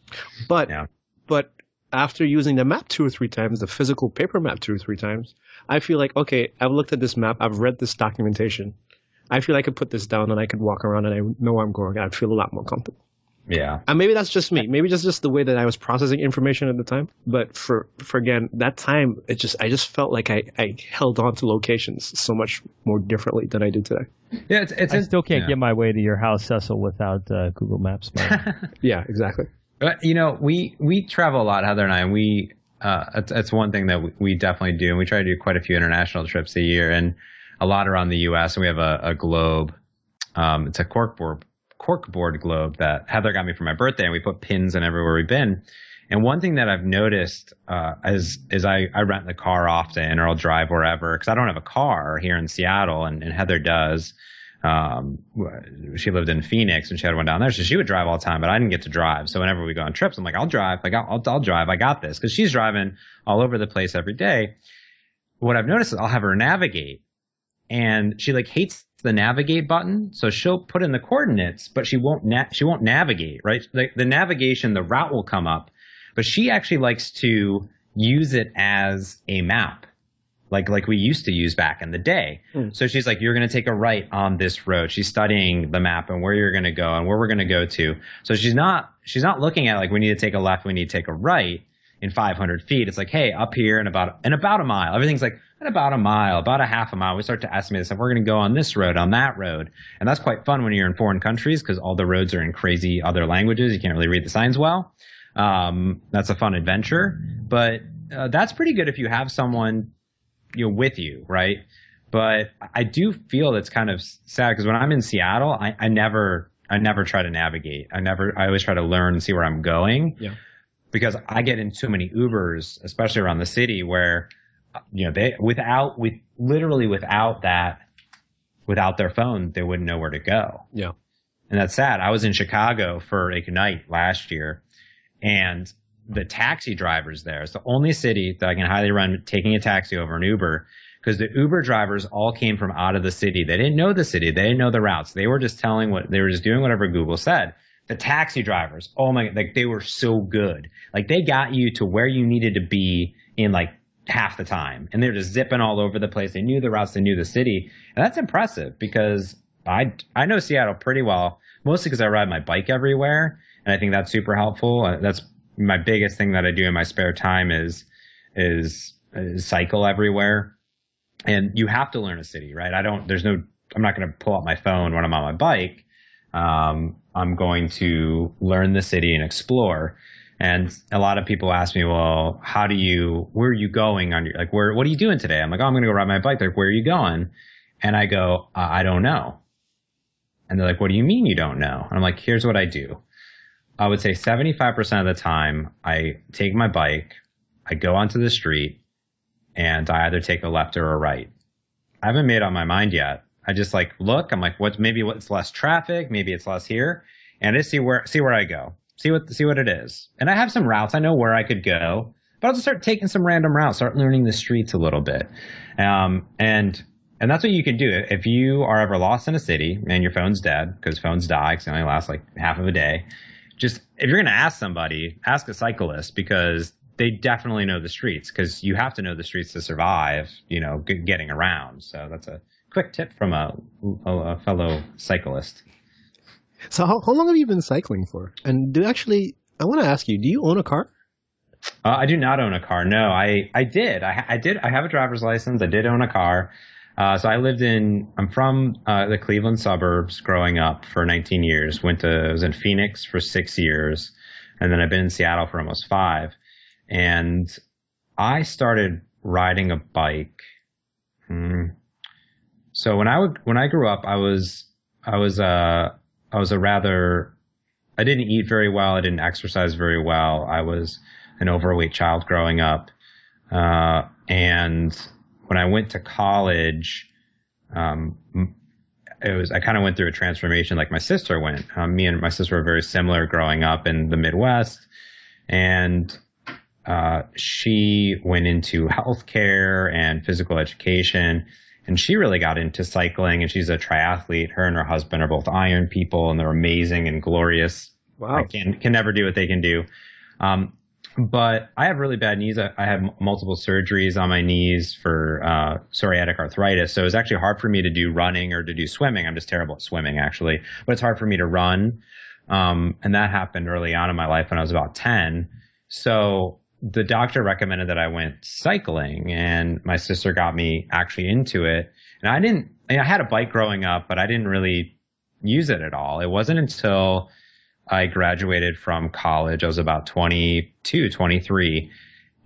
But yeah. but after using the map two or three times, the physical paper map two or three times, I feel like okay, I've looked at this map, I've read this documentation. I feel I could put this down and I could walk around and I know where I'm going. I'd feel a lot more comfortable. Yeah. And maybe that's just me. Maybe just just the way that I was processing information at the time. But for for again, that time it just I just felt like I, I held on to locations so much more differently than I do today. Yeah, it's, it's I still can't yeah. get my way to your house, Cecil, without uh, Google Maps. [laughs] yeah, exactly. But you know, we we travel a lot, Heather and I, and we uh, it's, it's one thing that we, we definitely do, and we try to do quite a few international trips a year, and a lot around the U.S. And we have a, a globe. Um, it's a corkboard corkboard globe that Heather got me for my birthday, and we put pins in everywhere we've been. And one thing that I've noticed uh, is is I, I rent the car often, or I'll drive wherever because I don't have a car here in Seattle, and, and Heather does. Um, she lived in Phoenix and she had one down there, so she would drive all the time. But I didn't get to drive, so whenever we go on trips, I'm like, I'll drive, like I'll I'll, I'll drive, I got this because she's driving all over the place every day. What I've noticed is I'll have her navigate, and she like hates the navigate button. So she'll put in the coordinates, but she won't na- she won't navigate, right? The, the navigation, the route will come up, but she actually likes to use it as a map. Like like we used to use back in the day. Mm. So she's like, you're going to take a right on this road. She's studying the map and where you're going to go and where we're going to go to. So she's not she's not looking at like we need to take a left, we need to take a right in 500 feet. It's like, hey, up here in about in about a mile. Everything's like at about a mile, about a half a mile, we start to estimate this. And we're going to go on this road, on that road. And that's quite fun when you're in foreign countries because all the roads are in crazy other languages. You can't really read the signs well. Um, that's a fun adventure. But uh, that's pretty good if you have someone you know with you, right? But I do feel it's kind of sad because when I'm in Seattle, I, I never I never try to navigate. I never I always try to learn and see where I'm going. Yeah. Because I get in too many Ubers, especially around the city, where you know, they without with literally without that, without their phone, they wouldn't know where to go. Yeah, and that's sad. I was in Chicago for Ignite last year, and the taxi drivers there. It's the only city that I can highly recommend taking a taxi over an Uber because the Uber drivers all came from out of the city. They didn't know the city. They didn't know the routes. They were just telling what they were just doing whatever Google said. The taxi drivers, oh my, like they were so good. Like they got you to where you needed to be in like half the time. And they're just zipping all over the place. They knew the routes, they knew the city. And that's impressive because I, I know Seattle pretty well, mostly because I ride my bike everywhere. And I think that's super helpful. Uh, that's my biggest thing that I do in my spare time is, is, is cycle everywhere. And you have to learn a city, right? I don't, there's no, I'm not going to pull out my phone when I'm on my bike. Um, I'm going to learn the city and explore. And a lot of people ask me, well, how do you, where are you going on your, like, where, what are you doing today? I'm like, oh, I'm going to go ride my bike. They're Like, where are you going? And I go, uh, I don't know. And they're like, what do you mean you don't know? And I'm like, here's what I do. I would say 75% of the time, I take my bike, I go onto the street, and I either take a left or a right. I haven't made up my mind yet. I just like look. I'm like, what? Maybe it's less traffic. Maybe it's less here, and I just see where see where I go. See what see what it is. And I have some routes. I know where I could go, but I'll just start taking some random routes. Start learning the streets a little bit, um, and and that's what you can do if you are ever lost in a city and your phone's dead because phones die because they only last like half of a day just if you're going to ask somebody, ask a cyclist because they definitely know the streets because you have to know the streets to survive, you know, getting around. So that's a quick tip from a, a, fellow cyclist. So how, how long have you been cycling for? And do actually, I want to ask you, do you own a car? Uh, I do not own a car. No, I, I did. I, I did. I have a driver's license. I did own a car. Uh, so I lived in, I'm from uh, the Cleveland suburbs growing up for 19 years. Went to, was in Phoenix for six years. And then I've been in Seattle for almost five. And I started riding a bike. Hmm. So when I would, when I grew up, I was, I was, uh, I was a rather, I didn't eat very well. I didn't exercise very well. I was an overweight child growing up. Uh, and when I went to college, um, it was I kind of went through a transformation like my sister went. Um, me and my sister were very similar growing up in the Midwest, and uh, she went into healthcare and physical education, and she really got into cycling. And she's a triathlete. Her and her husband are both Iron people, and they're amazing and glorious. Wow, I can can never do what they can do. Um, but I have really bad knees. I, I have multiple surgeries on my knees for uh, psoriatic arthritis. So it's actually hard for me to do running or to do swimming. I'm just terrible at swimming, actually. But it's hard for me to run. Um, and that happened early on in my life when I was about 10. So the doctor recommended that I went cycling, and my sister got me actually into it. And I didn't, I had a bike growing up, but I didn't really use it at all. It wasn't until I graduated from college. I was about 22, 23,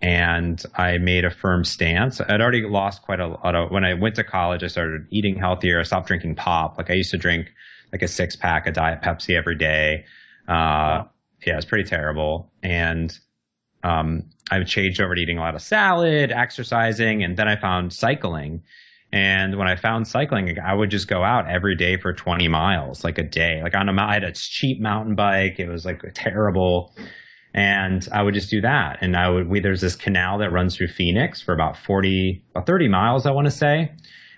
and I made a firm stance. I'd already lost quite a lot of, when I went to college, I started eating healthier. I stopped drinking pop. Like I used to drink like a six pack of Diet Pepsi every day. Uh, yeah, it's pretty terrible. And, um, I've changed over to eating a lot of salad, exercising, and then I found cycling. And when I found cycling, I would just go out every day for 20 miles, like a day. Like on a, I had a cheap mountain bike. It was like terrible. And I would just do that. And I would, we, there's this canal that runs through Phoenix for about 40, about 30 miles, I want to say.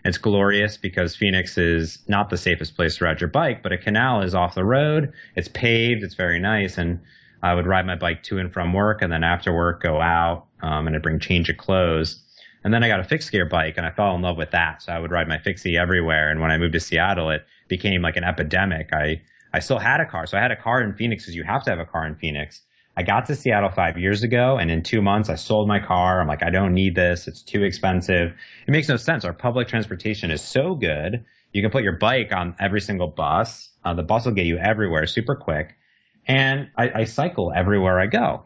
It's glorious because Phoenix is not the safest place to ride your bike, but a canal is off the road. It's paved. It's very nice. And I would ride my bike to and from work and then after work go out um, and I'd bring change of clothes and then I got a fixed gear bike and I fell in love with that. So I would ride my fixie everywhere. And when I moved to Seattle, it became like an epidemic. I, I still had a car. So I had a car in Phoenix because you have to have a car in Phoenix. I got to Seattle five years ago and in two months I sold my car. I'm like, I don't need this. It's too expensive. It makes no sense. Our public transportation is so good. You can put your bike on every single bus. Uh, the bus will get you everywhere super quick. And I, I cycle everywhere I go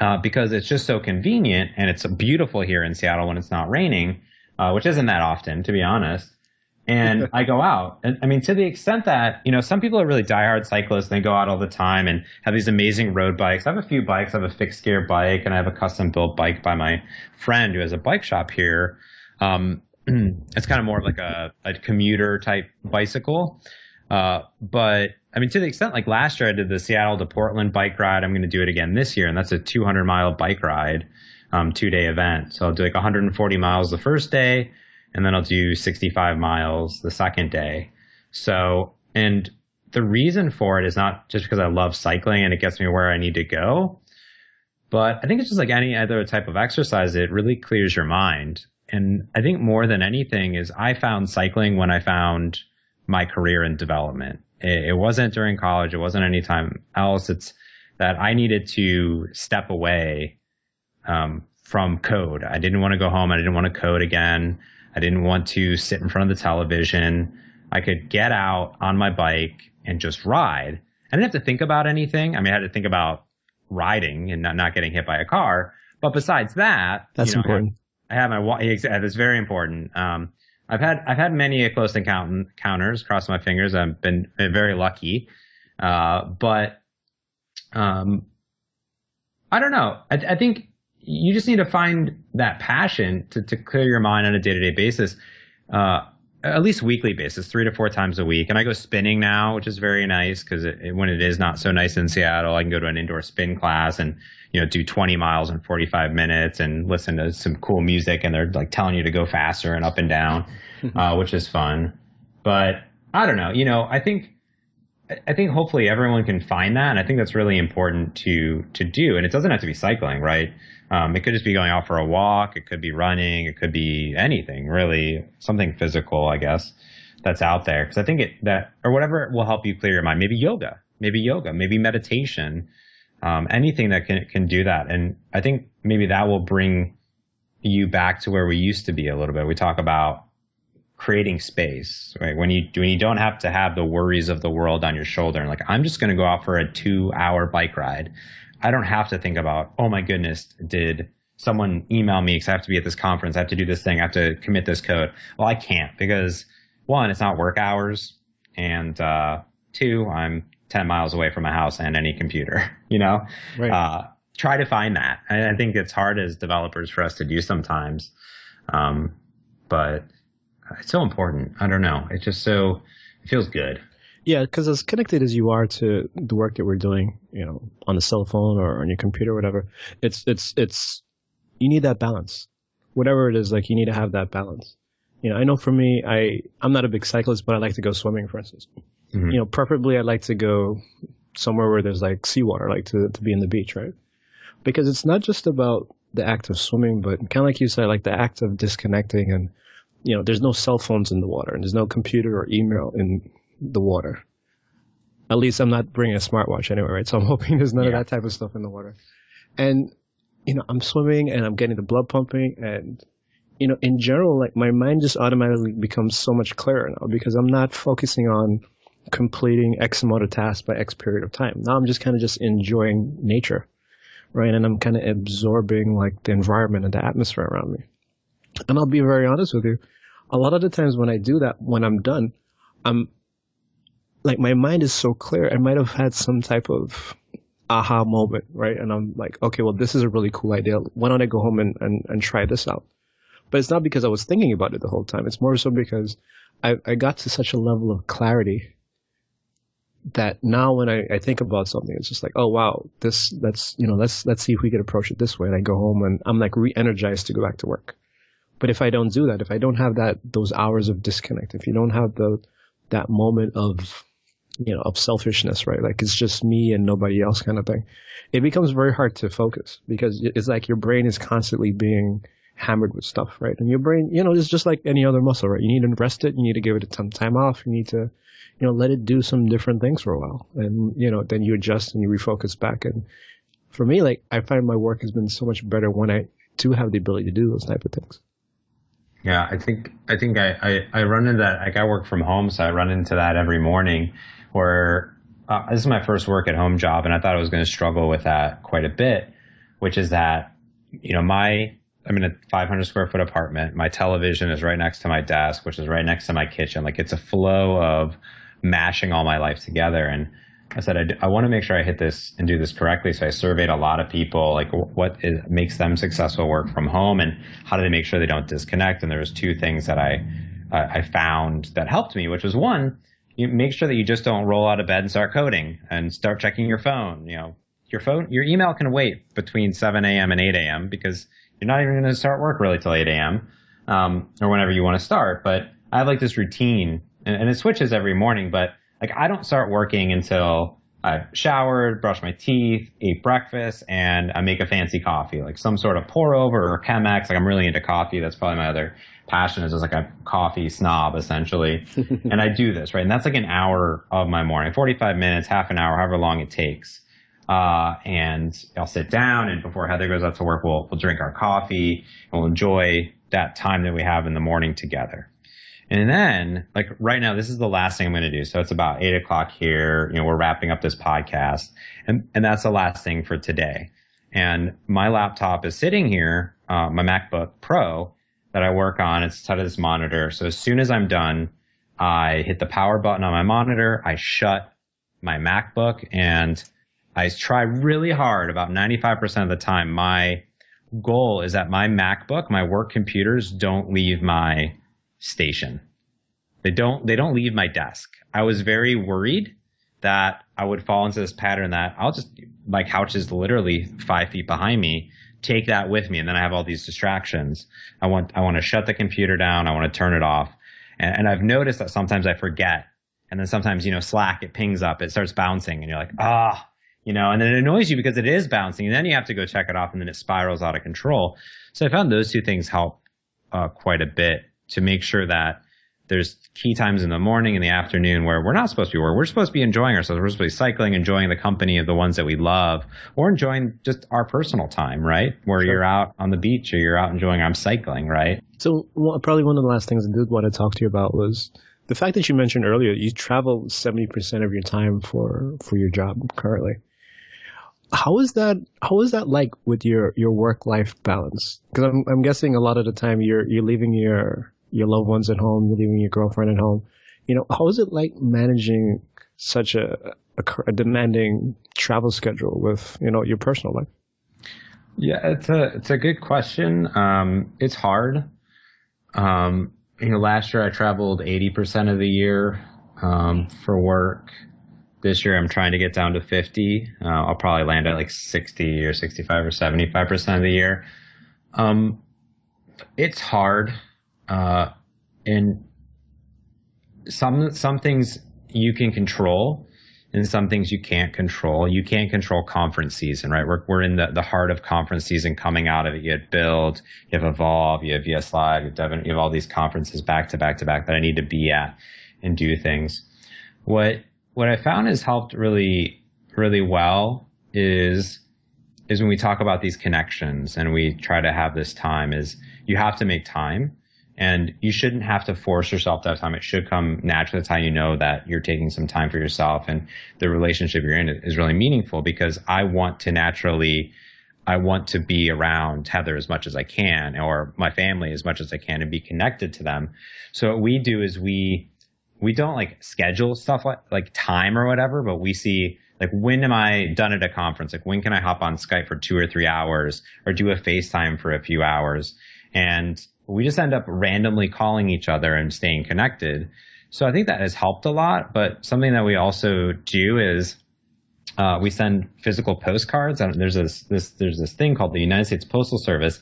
uh, because it's just so convenient and it's beautiful here in Seattle when it's not raining, uh, which isn't that often, to be honest. And [laughs] I go out. And I mean, to the extent that, you know, some people are really diehard cyclists and they go out all the time and have these amazing road bikes. I have a few bikes. I have a fixed gear bike and I have a custom built bike by my friend who has a bike shop here. Um, [clears throat] it's kind of more like a, a commuter type bicycle. Uh, but I mean, to the extent like last year I did the Seattle to Portland bike ride. I'm going to do it again this year, and that's a 200 mile bike ride, um, two day event. So I'll do like 140 miles the first day, and then I'll do 65 miles the second day. So, and the reason for it is not just because I love cycling and it gets me where I need to go, but I think it's just like any other type of exercise. It really clears your mind. And I think more than anything is I found cycling when I found my career in development. It, it wasn't during college. It wasn't any time else. It's that I needed to step away um, from code. I didn't want to go home. I didn't want to code again. I didn't want to sit in front of the television. I could get out on my bike and just ride. I didn't have to think about anything. I mean, I had to think about riding and not, not getting hit by a car. But besides that, that's you know, important. I have, I have my, it's very important. Um, I've had I've had many close encounters. Cross my fingers. I've been, been very lucky, uh, but um, I don't know. I, I, think you just need to find that passion to, to clear your mind on a day to day basis. Uh, at least weekly basis, three to four times a week. And I go spinning now, which is very nice because when it is not so nice in Seattle, I can go to an indoor spin class and you know do 20 miles in 45 minutes and listen to some cool music, and they're like telling you to go faster and up and down, [laughs] uh, which is fun. But I don't know, you know, I think I think hopefully everyone can find that, and I think that's really important to to do. And it doesn't have to be cycling, right? Um, it could just be going out for a walk. It could be running. It could be anything really, something physical, I guess, that's out there. Because I think it that or whatever will help you clear your mind. Maybe yoga, maybe yoga, maybe meditation, um, anything that can can do that. And I think maybe that will bring you back to where we used to be a little bit. We talk about creating space, right? When you when you don't have to have the worries of the world on your shoulder, and like I'm just going to go out for a two hour bike ride. I don't have to think about, oh my goodness, did someone email me because I have to be at this conference, I have to do this thing, I have to commit this code. Well, I can't because one, it's not work hours, and uh, two, I'm 10 miles away from my house and any computer, [laughs] you know? Right. Uh, try to find that. I, I, think it's hard as developers for us to do sometimes. Um, but it's so important. I don't know. It's just so, it feels good. Yeah, because as connected as you are to the work that we're doing, you know, on the cell phone or on your computer, or whatever, it's it's it's you need that balance. Whatever it is, like you need to have that balance. You know, I know for me, I I'm not a big cyclist, but I like to go swimming, for instance. Mm-hmm. You know, preferably I'd like to go somewhere where there's like seawater, like to to be in the beach, right? Because it's not just about the act of swimming, but kind of like you said, like the act of disconnecting and you know, there's no cell phones in the water and there's no computer or email in the water. At least I'm not bringing a smartwatch anyway, right? So I'm [laughs] hoping there's none yeah. of that type of stuff in the water. And, you know, I'm swimming and I'm getting the blood pumping and, you know, in general, like my mind just automatically becomes so much clearer now because I'm not focusing on completing X amount of tasks by X period of time. Now I'm just kind of just enjoying nature, right? And I'm kind of absorbing like the environment and the atmosphere around me. And I'll be very honest with you. A lot of the times when I do that, when I'm done, I'm like my mind is so clear. I might have had some type of aha moment, right? And I'm like, okay, well, this is a really cool idea. Why don't I go home and, and, and try this out? But it's not because I was thinking about it the whole time. It's more so because I, I got to such a level of clarity that now when I, I think about something, it's just like, oh wow, this let's you know let's let's see if we can approach it this way. And I go home and I'm like re-energized to go back to work. But if I don't do that, if I don't have that those hours of disconnect, if you don't have the that moment of you know, of selfishness, right? Like it's just me and nobody else kind of thing. It becomes very hard to focus because it's like your brain is constantly being hammered with stuff, right? And your brain, you know, it's just like any other muscle, right? You need to rest it. You need to give it some time off. You need to, you know, let it do some different things for a while. And, you know, then you adjust and you refocus back. And for me, like, I find my work has been so much better when I do have the ability to do those type of things. Yeah, I think I think I, I, I run into that. Like I work from home, so I run into that every morning where uh, this is my first work at home job, and I thought I was going to struggle with that quite a bit, which is that, you know, my, I'm in a 500 square foot apartment. My television is right next to my desk, which is right next to my kitchen. Like it's a flow of mashing all my life together. And I said, I, I want to make sure I hit this and do this correctly. So I surveyed a lot of people, like what is, makes them successful work from home and how do they make sure they don't disconnect. And there was two things that I, I found that helped me, which was one, you make sure that you just don't roll out of bed and start coding and start checking your phone. You know, your phone, your email can wait between 7 a.m. and 8 a.m. because you're not even going to start work really till 8 a.m. Um, or whenever you want to start. But I have like this routine and, and it switches every morning, but like I don't start working until I've showered, brushed my teeth, ate breakfast, and I make a fancy coffee, like some sort of pour over or Chemex. Like I'm really into coffee. That's probably my other passion is just like a coffee snob essentially. [laughs] and I do this, right? And that's like an hour of my morning, 45 minutes, half an hour, however long it takes. Uh, and I'll sit down and before Heather goes out to work, we'll, we'll drink our coffee and we'll enjoy that time that we have in the morning together. And then, like right now, this is the last thing I'm going to do. So it's about eight o'clock here. You know, we're wrapping up this podcast and, and that's the last thing for today. And my laptop is sitting here, uh, my MacBook Pro, that I work on. It's tied to this monitor. So as soon as I'm done, I hit the power button on my monitor. I shut my MacBook and I try really hard about 95% of the time. My goal is that my MacBook, my work computers don't leave my station. They don't, they don't leave my desk. I was very worried that I would fall into this pattern that I'll just, my couch is literally five feet behind me. Take that with me. And then I have all these distractions. I want, I want to shut the computer down. I want to turn it off. And, and I've noticed that sometimes I forget. And then sometimes, you know, Slack, it pings up, it starts bouncing and you're like, ah, you know, and then it annoys you because it is bouncing. And then you have to go check it off and then it spirals out of control. So I found those two things help uh, quite a bit to make sure that there's key times in the morning and the afternoon where we're not supposed to be working. We're supposed to be enjoying ourselves. We're supposed to be cycling, enjoying the company of the ones that we love, or enjoying just our personal time, right? Where sure. you're out on the beach or you're out enjoying. I'm cycling, right? So well, probably one of the last things I did want to talk to you about was the fact that you mentioned earlier you travel 70% of your time for for your job currently how is that how is that like with your your work life balance because I'm, I'm guessing a lot of the time you're you're leaving your your loved ones at home you're leaving your girlfriend at home you know how is it like managing such a, a, a demanding travel schedule with you know your personal life yeah it's a it's a good question um, it's hard um, you know, last year I traveled 80% of the year um, for work. This year I'm trying to get down to 50. Uh, I'll probably land at like 60 or 65 or 75% of the year. Um, it's hard. Uh, and some, some things you can control and some things you can't control. You can't control conference season, right? We're, we're in the, the heart of conference season coming out of it. You have Build, you have Evolve, you have VS Live, you have Devin, you have all these conferences back to back to back that I need to be at and do things. What, what I found has helped really, really well is, is when we talk about these connections and we try to have this time is you have to make time and you shouldn't have to force yourself to have time. It should come naturally. That's how you know that you're taking some time for yourself and the relationship you're in is really meaningful because I want to naturally, I want to be around Heather as much as I can or my family as much as I can and be connected to them. So what we do is we, we don't like schedule stuff like, like time or whatever, but we see like when am I done at a conference? Like when can I hop on Skype for two or three hours or do a FaceTime for a few hours? And we just end up randomly calling each other and staying connected. So I think that has helped a lot. But something that we also do is uh, we send physical postcards. And there's this, this there's this thing called the United States Postal Service,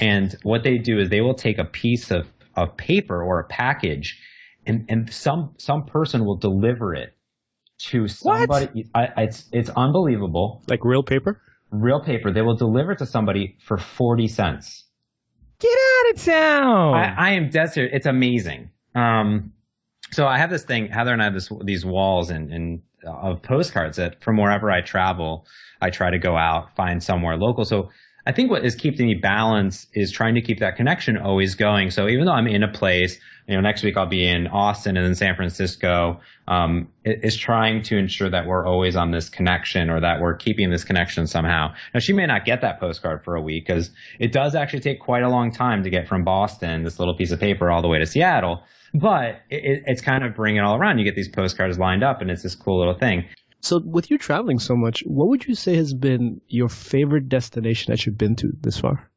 and what they do is they will take a piece of, of paper or a package, and, and some some person will deliver it to somebody. I, it's it's unbelievable. Like real paper. Real paper. They will deliver it to somebody for forty cents. Get out of town. I, I am serious. It's amazing. Um, so I have this thing. Heather and I have this, these walls and, and uh, of postcards that from wherever I travel, I try to go out, find somewhere local. So I think what is keeping me balanced is trying to keep that connection always going. So even though I'm in a place, you know, next week I'll be in Austin and then San Francisco, um, is trying to ensure that we're always on this connection or that we're keeping this connection somehow. Now she may not get that postcard for a week because it does actually take quite a long time to get from Boston, this little piece of paper all the way to Seattle. But it, it's kind of bringing it all around. You get these postcards lined up and it's this cool little thing. So, with you traveling so much, what would you say has been your favorite destination that you've been to this far?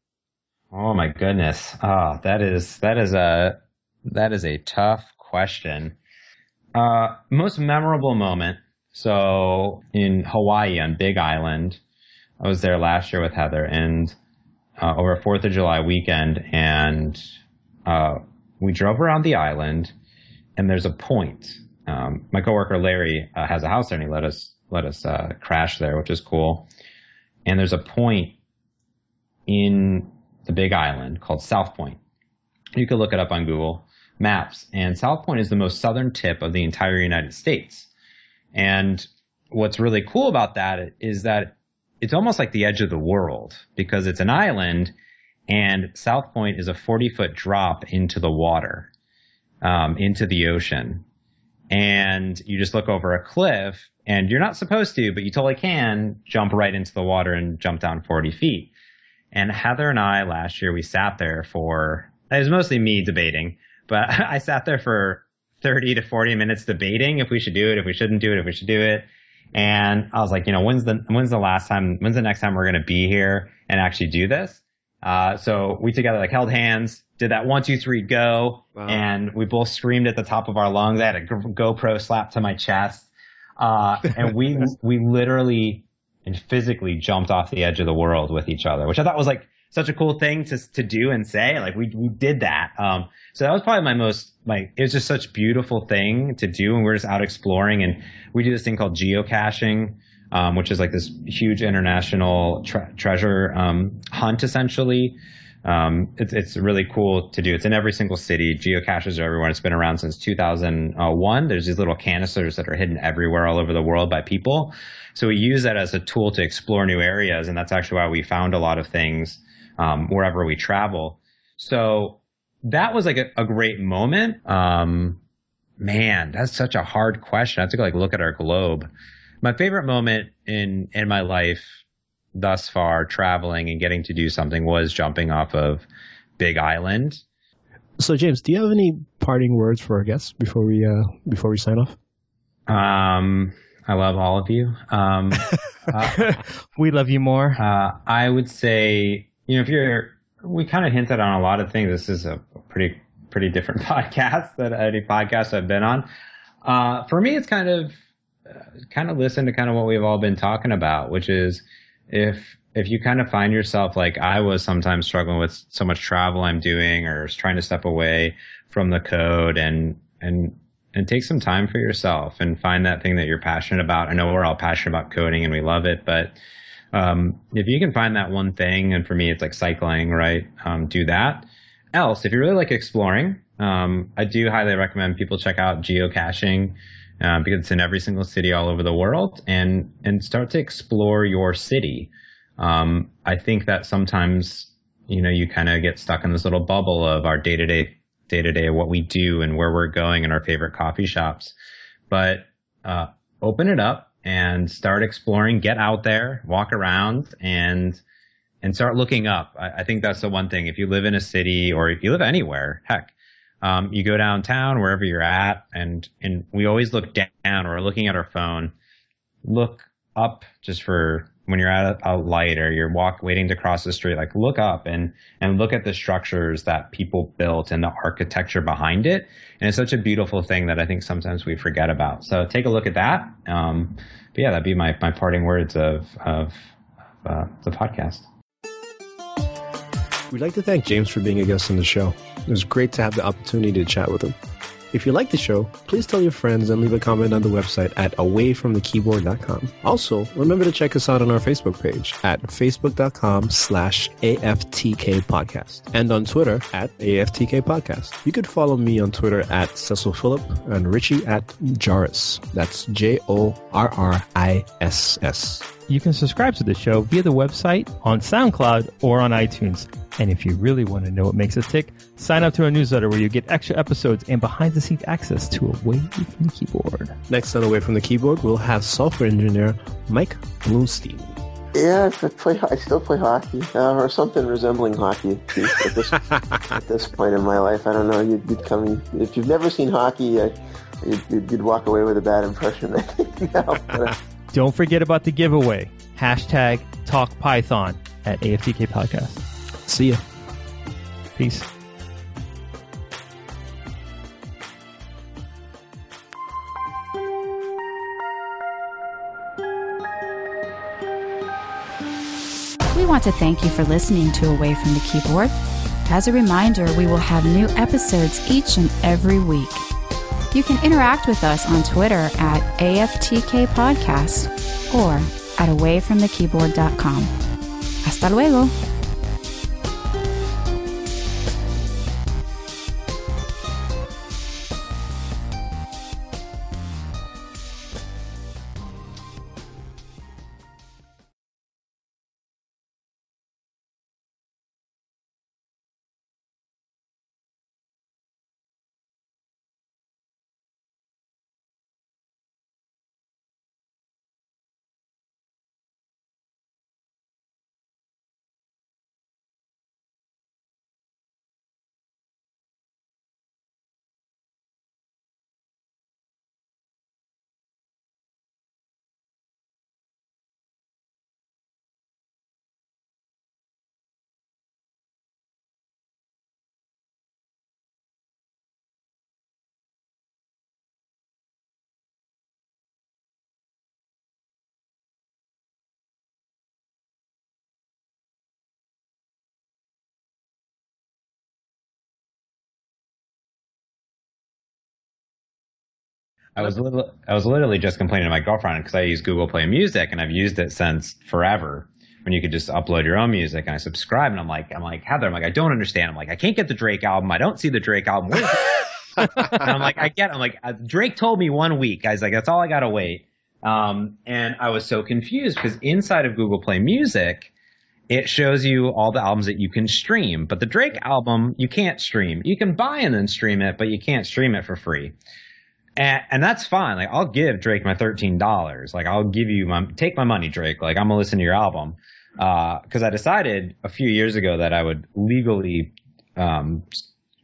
Oh my goodness! Ah, oh, that is that is a that is a tough question. Uh, most memorable moment. So in Hawaii on Big Island, I was there last year with Heather, and uh, over Fourth of July weekend, and uh, we drove around the island, and there's a point um, my coworker Larry uh, has a house there, and he let us let us uh, crash there, which is cool. And there's a point in the Big Island called South Point. You can look it up on Google Maps, and South Point is the most southern tip of the entire United States. And what's really cool about that is that it's almost like the edge of the world because it's an island, and South Point is a 40 foot drop into the water, um, into the ocean and you just look over a cliff and you're not supposed to, but you totally can jump right into the water and jump down 40 feet. And Heather and I last year, we sat there for, it was mostly me debating, but [laughs] I sat there for 30 to 40 minutes debating if we should do it, if we shouldn't do it, if we should do it. And I was like, you know, when's the when's the last time? When's the next time we're going to be here and actually do this? Uh, so we together like held hands, did that one, two, three, go, wow. and we both screamed at the top of our lungs. I had a GoPro slapped to my chest, uh, and we [laughs] we literally and physically jumped off the edge of the world with each other, which I thought was like such a cool thing to to do and say. Like we we did that. Um, so that was probably my most like it was just such a beautiful thing to do, and we are just out exploring, and we do this thing called geocaching. Um, which is like this huge international tre- treasure um, hunt, essentially. Um, it's, it's really cool to do. It's in every single city. Geocaches are everywhere. It's been around since 2001. There's these little canisters that are hidden everywhere all over the world by people. So we use that as a tool to explore new areas, and that's actually why we found a lot of things um, wherever we travel. So that was like a, a great moment. Um, man, that's such a hard question. I have to go like look at our globe. My favorite moment in in my life thus far, traveling and getting to do something, was jumping off of Big Island. So, James, do you have any parting words for our guests before we uh, before we sign off? Um, I love all of you. Um, [laughs] uh, we love you more. Uh, I would say, you know, if you're, we kind of hinted on a lot of things. This is a pretty, pretty different [laughs] podcast than any podcast I've been on. Uh, for me, it's kind of, uh, kind of listen to kind of what we've all been talking about, which is if, if you kind of find yourself like I was sometimes struggling with so much travel I'm doing or trying to step away from the code and, and and take some time for yourself and find that thing that you're passionate about. I know we're all passionate about coding and we love it, but um, if you can find that one thing, and for me, it's like cycling, right? Um, do that. Else, if you really like exploring, um, I do highly recommend people check out geocaching uh, because it's in every single city all over the world, and and start to explore your city. Um, I think that sometimes you know you kind of get stuck in this little bubble of our day to day day to day what we do and where we're going and our favorite coffee shops. But uh, open it up and start exploring. Get out there, walk around, and and start looking up. I, I think that's the one thing. If you live in a city or if you live anywhere, heck, um, you go downtown wherever you're at, and and we always look down or looking at our phone. Look up just for when you're at a, a, light or you're walk waiting to cross the street, like look up and and look at the structures that people built and the architecture behind it. And it's such a beautiful thing that I think sometimes we forget about. So take a look at that. Um, but yeah, that'd be my my parting words of of uh, the podcast. We'd like to thank James for being a guest on the show. It was great to have the opportunity to chat with him. If you like the show, please tell your friends and leave a comment on the website at awayfromthekeyboard.com. Also, remember to check us out on our Facebook page at facebook.com slash AFTK podcast and on Twitter at AFTK podcast. You could follow me on Twitter at Cecil Phillip and Richie at Jorriss. That's J O R R I S S. You can subscribe to the show via the website, on SoundCloud, or on iTunes. And if you really want to know what makes us tick, sign up to our newsletter where you get extra episodes and behind the scenes access to Away from the Keyboard. Next on Away from the Keyboard, we'll have software engineer Mike Bloomstein. Yeah, I play. I still play hockey, uh, or something resembling hockey at this, [laughs] at this point in my life. I don't know. You'd, you'd come if you've never seen hockey. Uh, you'd, you'd, walk away with a bad impression. I think now, but, uh, don't forget about the giveaway. Hashtag Talk Python at AFTK Podcast. See ya. Peace. We want to thank you for listening to Away from the Keyboard. As a reminder, we will have new episodes each and every week. You can interact with us on Twitter at AFTK Podcast or at awayfromthekeyboard.com. Hasta luego! I was little, I was literally just complaining to my girlfriend because I use Google Play Music and I've used it since forever. When you could just upload your own music and I subscribe and I'm like, I'm like Heather, I'm like, I don't understand. I'm like, I can't get the Drake album. I don't see the Drake album. [laughs] And I'm like, I get. I'm like, uh, Drake told me one week. I was like, that's all I gotta wait. Um, and I was so confused because inside of Google Play Music, it shows you all the albums that you can stream. But the Drake album, you can't stream. You can buy and then stream it, but you can't stream it for free. And, and that's fine. Like, I'll give Drake my $13. Like, I'll give you my, take my money, Drake. Like, I'm gonna listen to your album. Uh, cause I decided a few years ago that I would legally, um,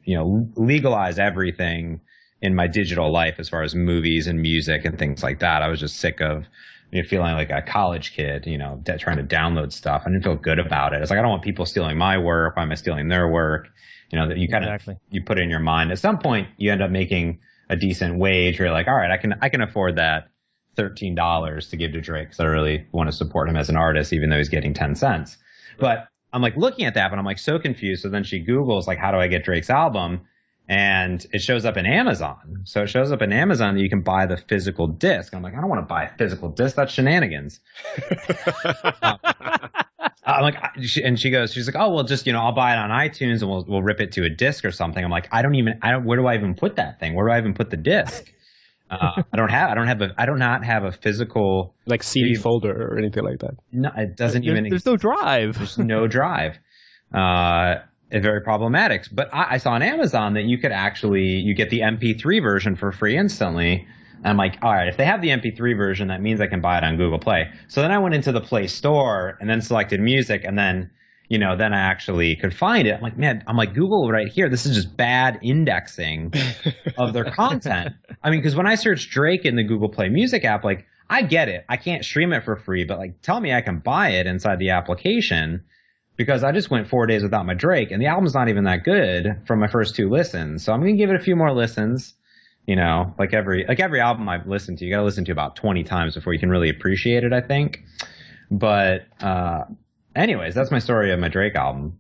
you know, legalize everything in my digital life as far as movies and music and things like that. I was just sick of you know, feeling like a college kid, you know, de- trying to download stuff. I didn't feel good about it. It's like I don't want people stealing my work. Why am I stealing their work? You know, that you kind Exactly. of you put it in your mind. At some point, you end up making a decent wage. Where you're like, all right, I can I can afford that thirteen dollars to give to Drake because I really want to support him as an artist, even though he's getting ten cents. But I'm like looking at that, but I'm like so confused. So then she Googles like, how do I get Drake's album? And it shows up in Amazon. So it shows up in Amazon that you can buy the physical disc. I'm like, I don't want to buy a physical disc. That's shenanigans. [laughs] Um, I'm like, and she goes, she's like, oh well, just you know, I'll buy it on iTunes and we'll we'll rip it to a disc or something. I'm like, I don't even, I don't. Where do I even put that thing? Where do I even put the disc? Uh, I don't have, I don't have a, I do not have a physical. like CD folder or anything like that. No, it doesn't There's, even. there's no drive. there's no [laughs] drive. Uh, very problematic. But I, I saw on Amazon that you could actually you get the MP3 version for free instantly. And I'm like, all right, if they have the MP3 version, that means I can buy it on Google Play. So then I went into the Play Store and then selected music, and then you know then I actually could find it. I'm like, man, I'm like Google right here. This is just bad indexing of their [laughs] content. I mean, because when I search Drake in the Google Play Music app, like I get it, I can't stream it for free, but like tell me I can buy it inside the application because I just went four days without my Drake, and the album's not even that good from my first two listens. So I'm gonna give it a few more listens. You know, like every like every album I've listened to, you gotta listen to about 20 times before you can really appreciate it. I think. But uh, anyways, that's my story of my Drake album.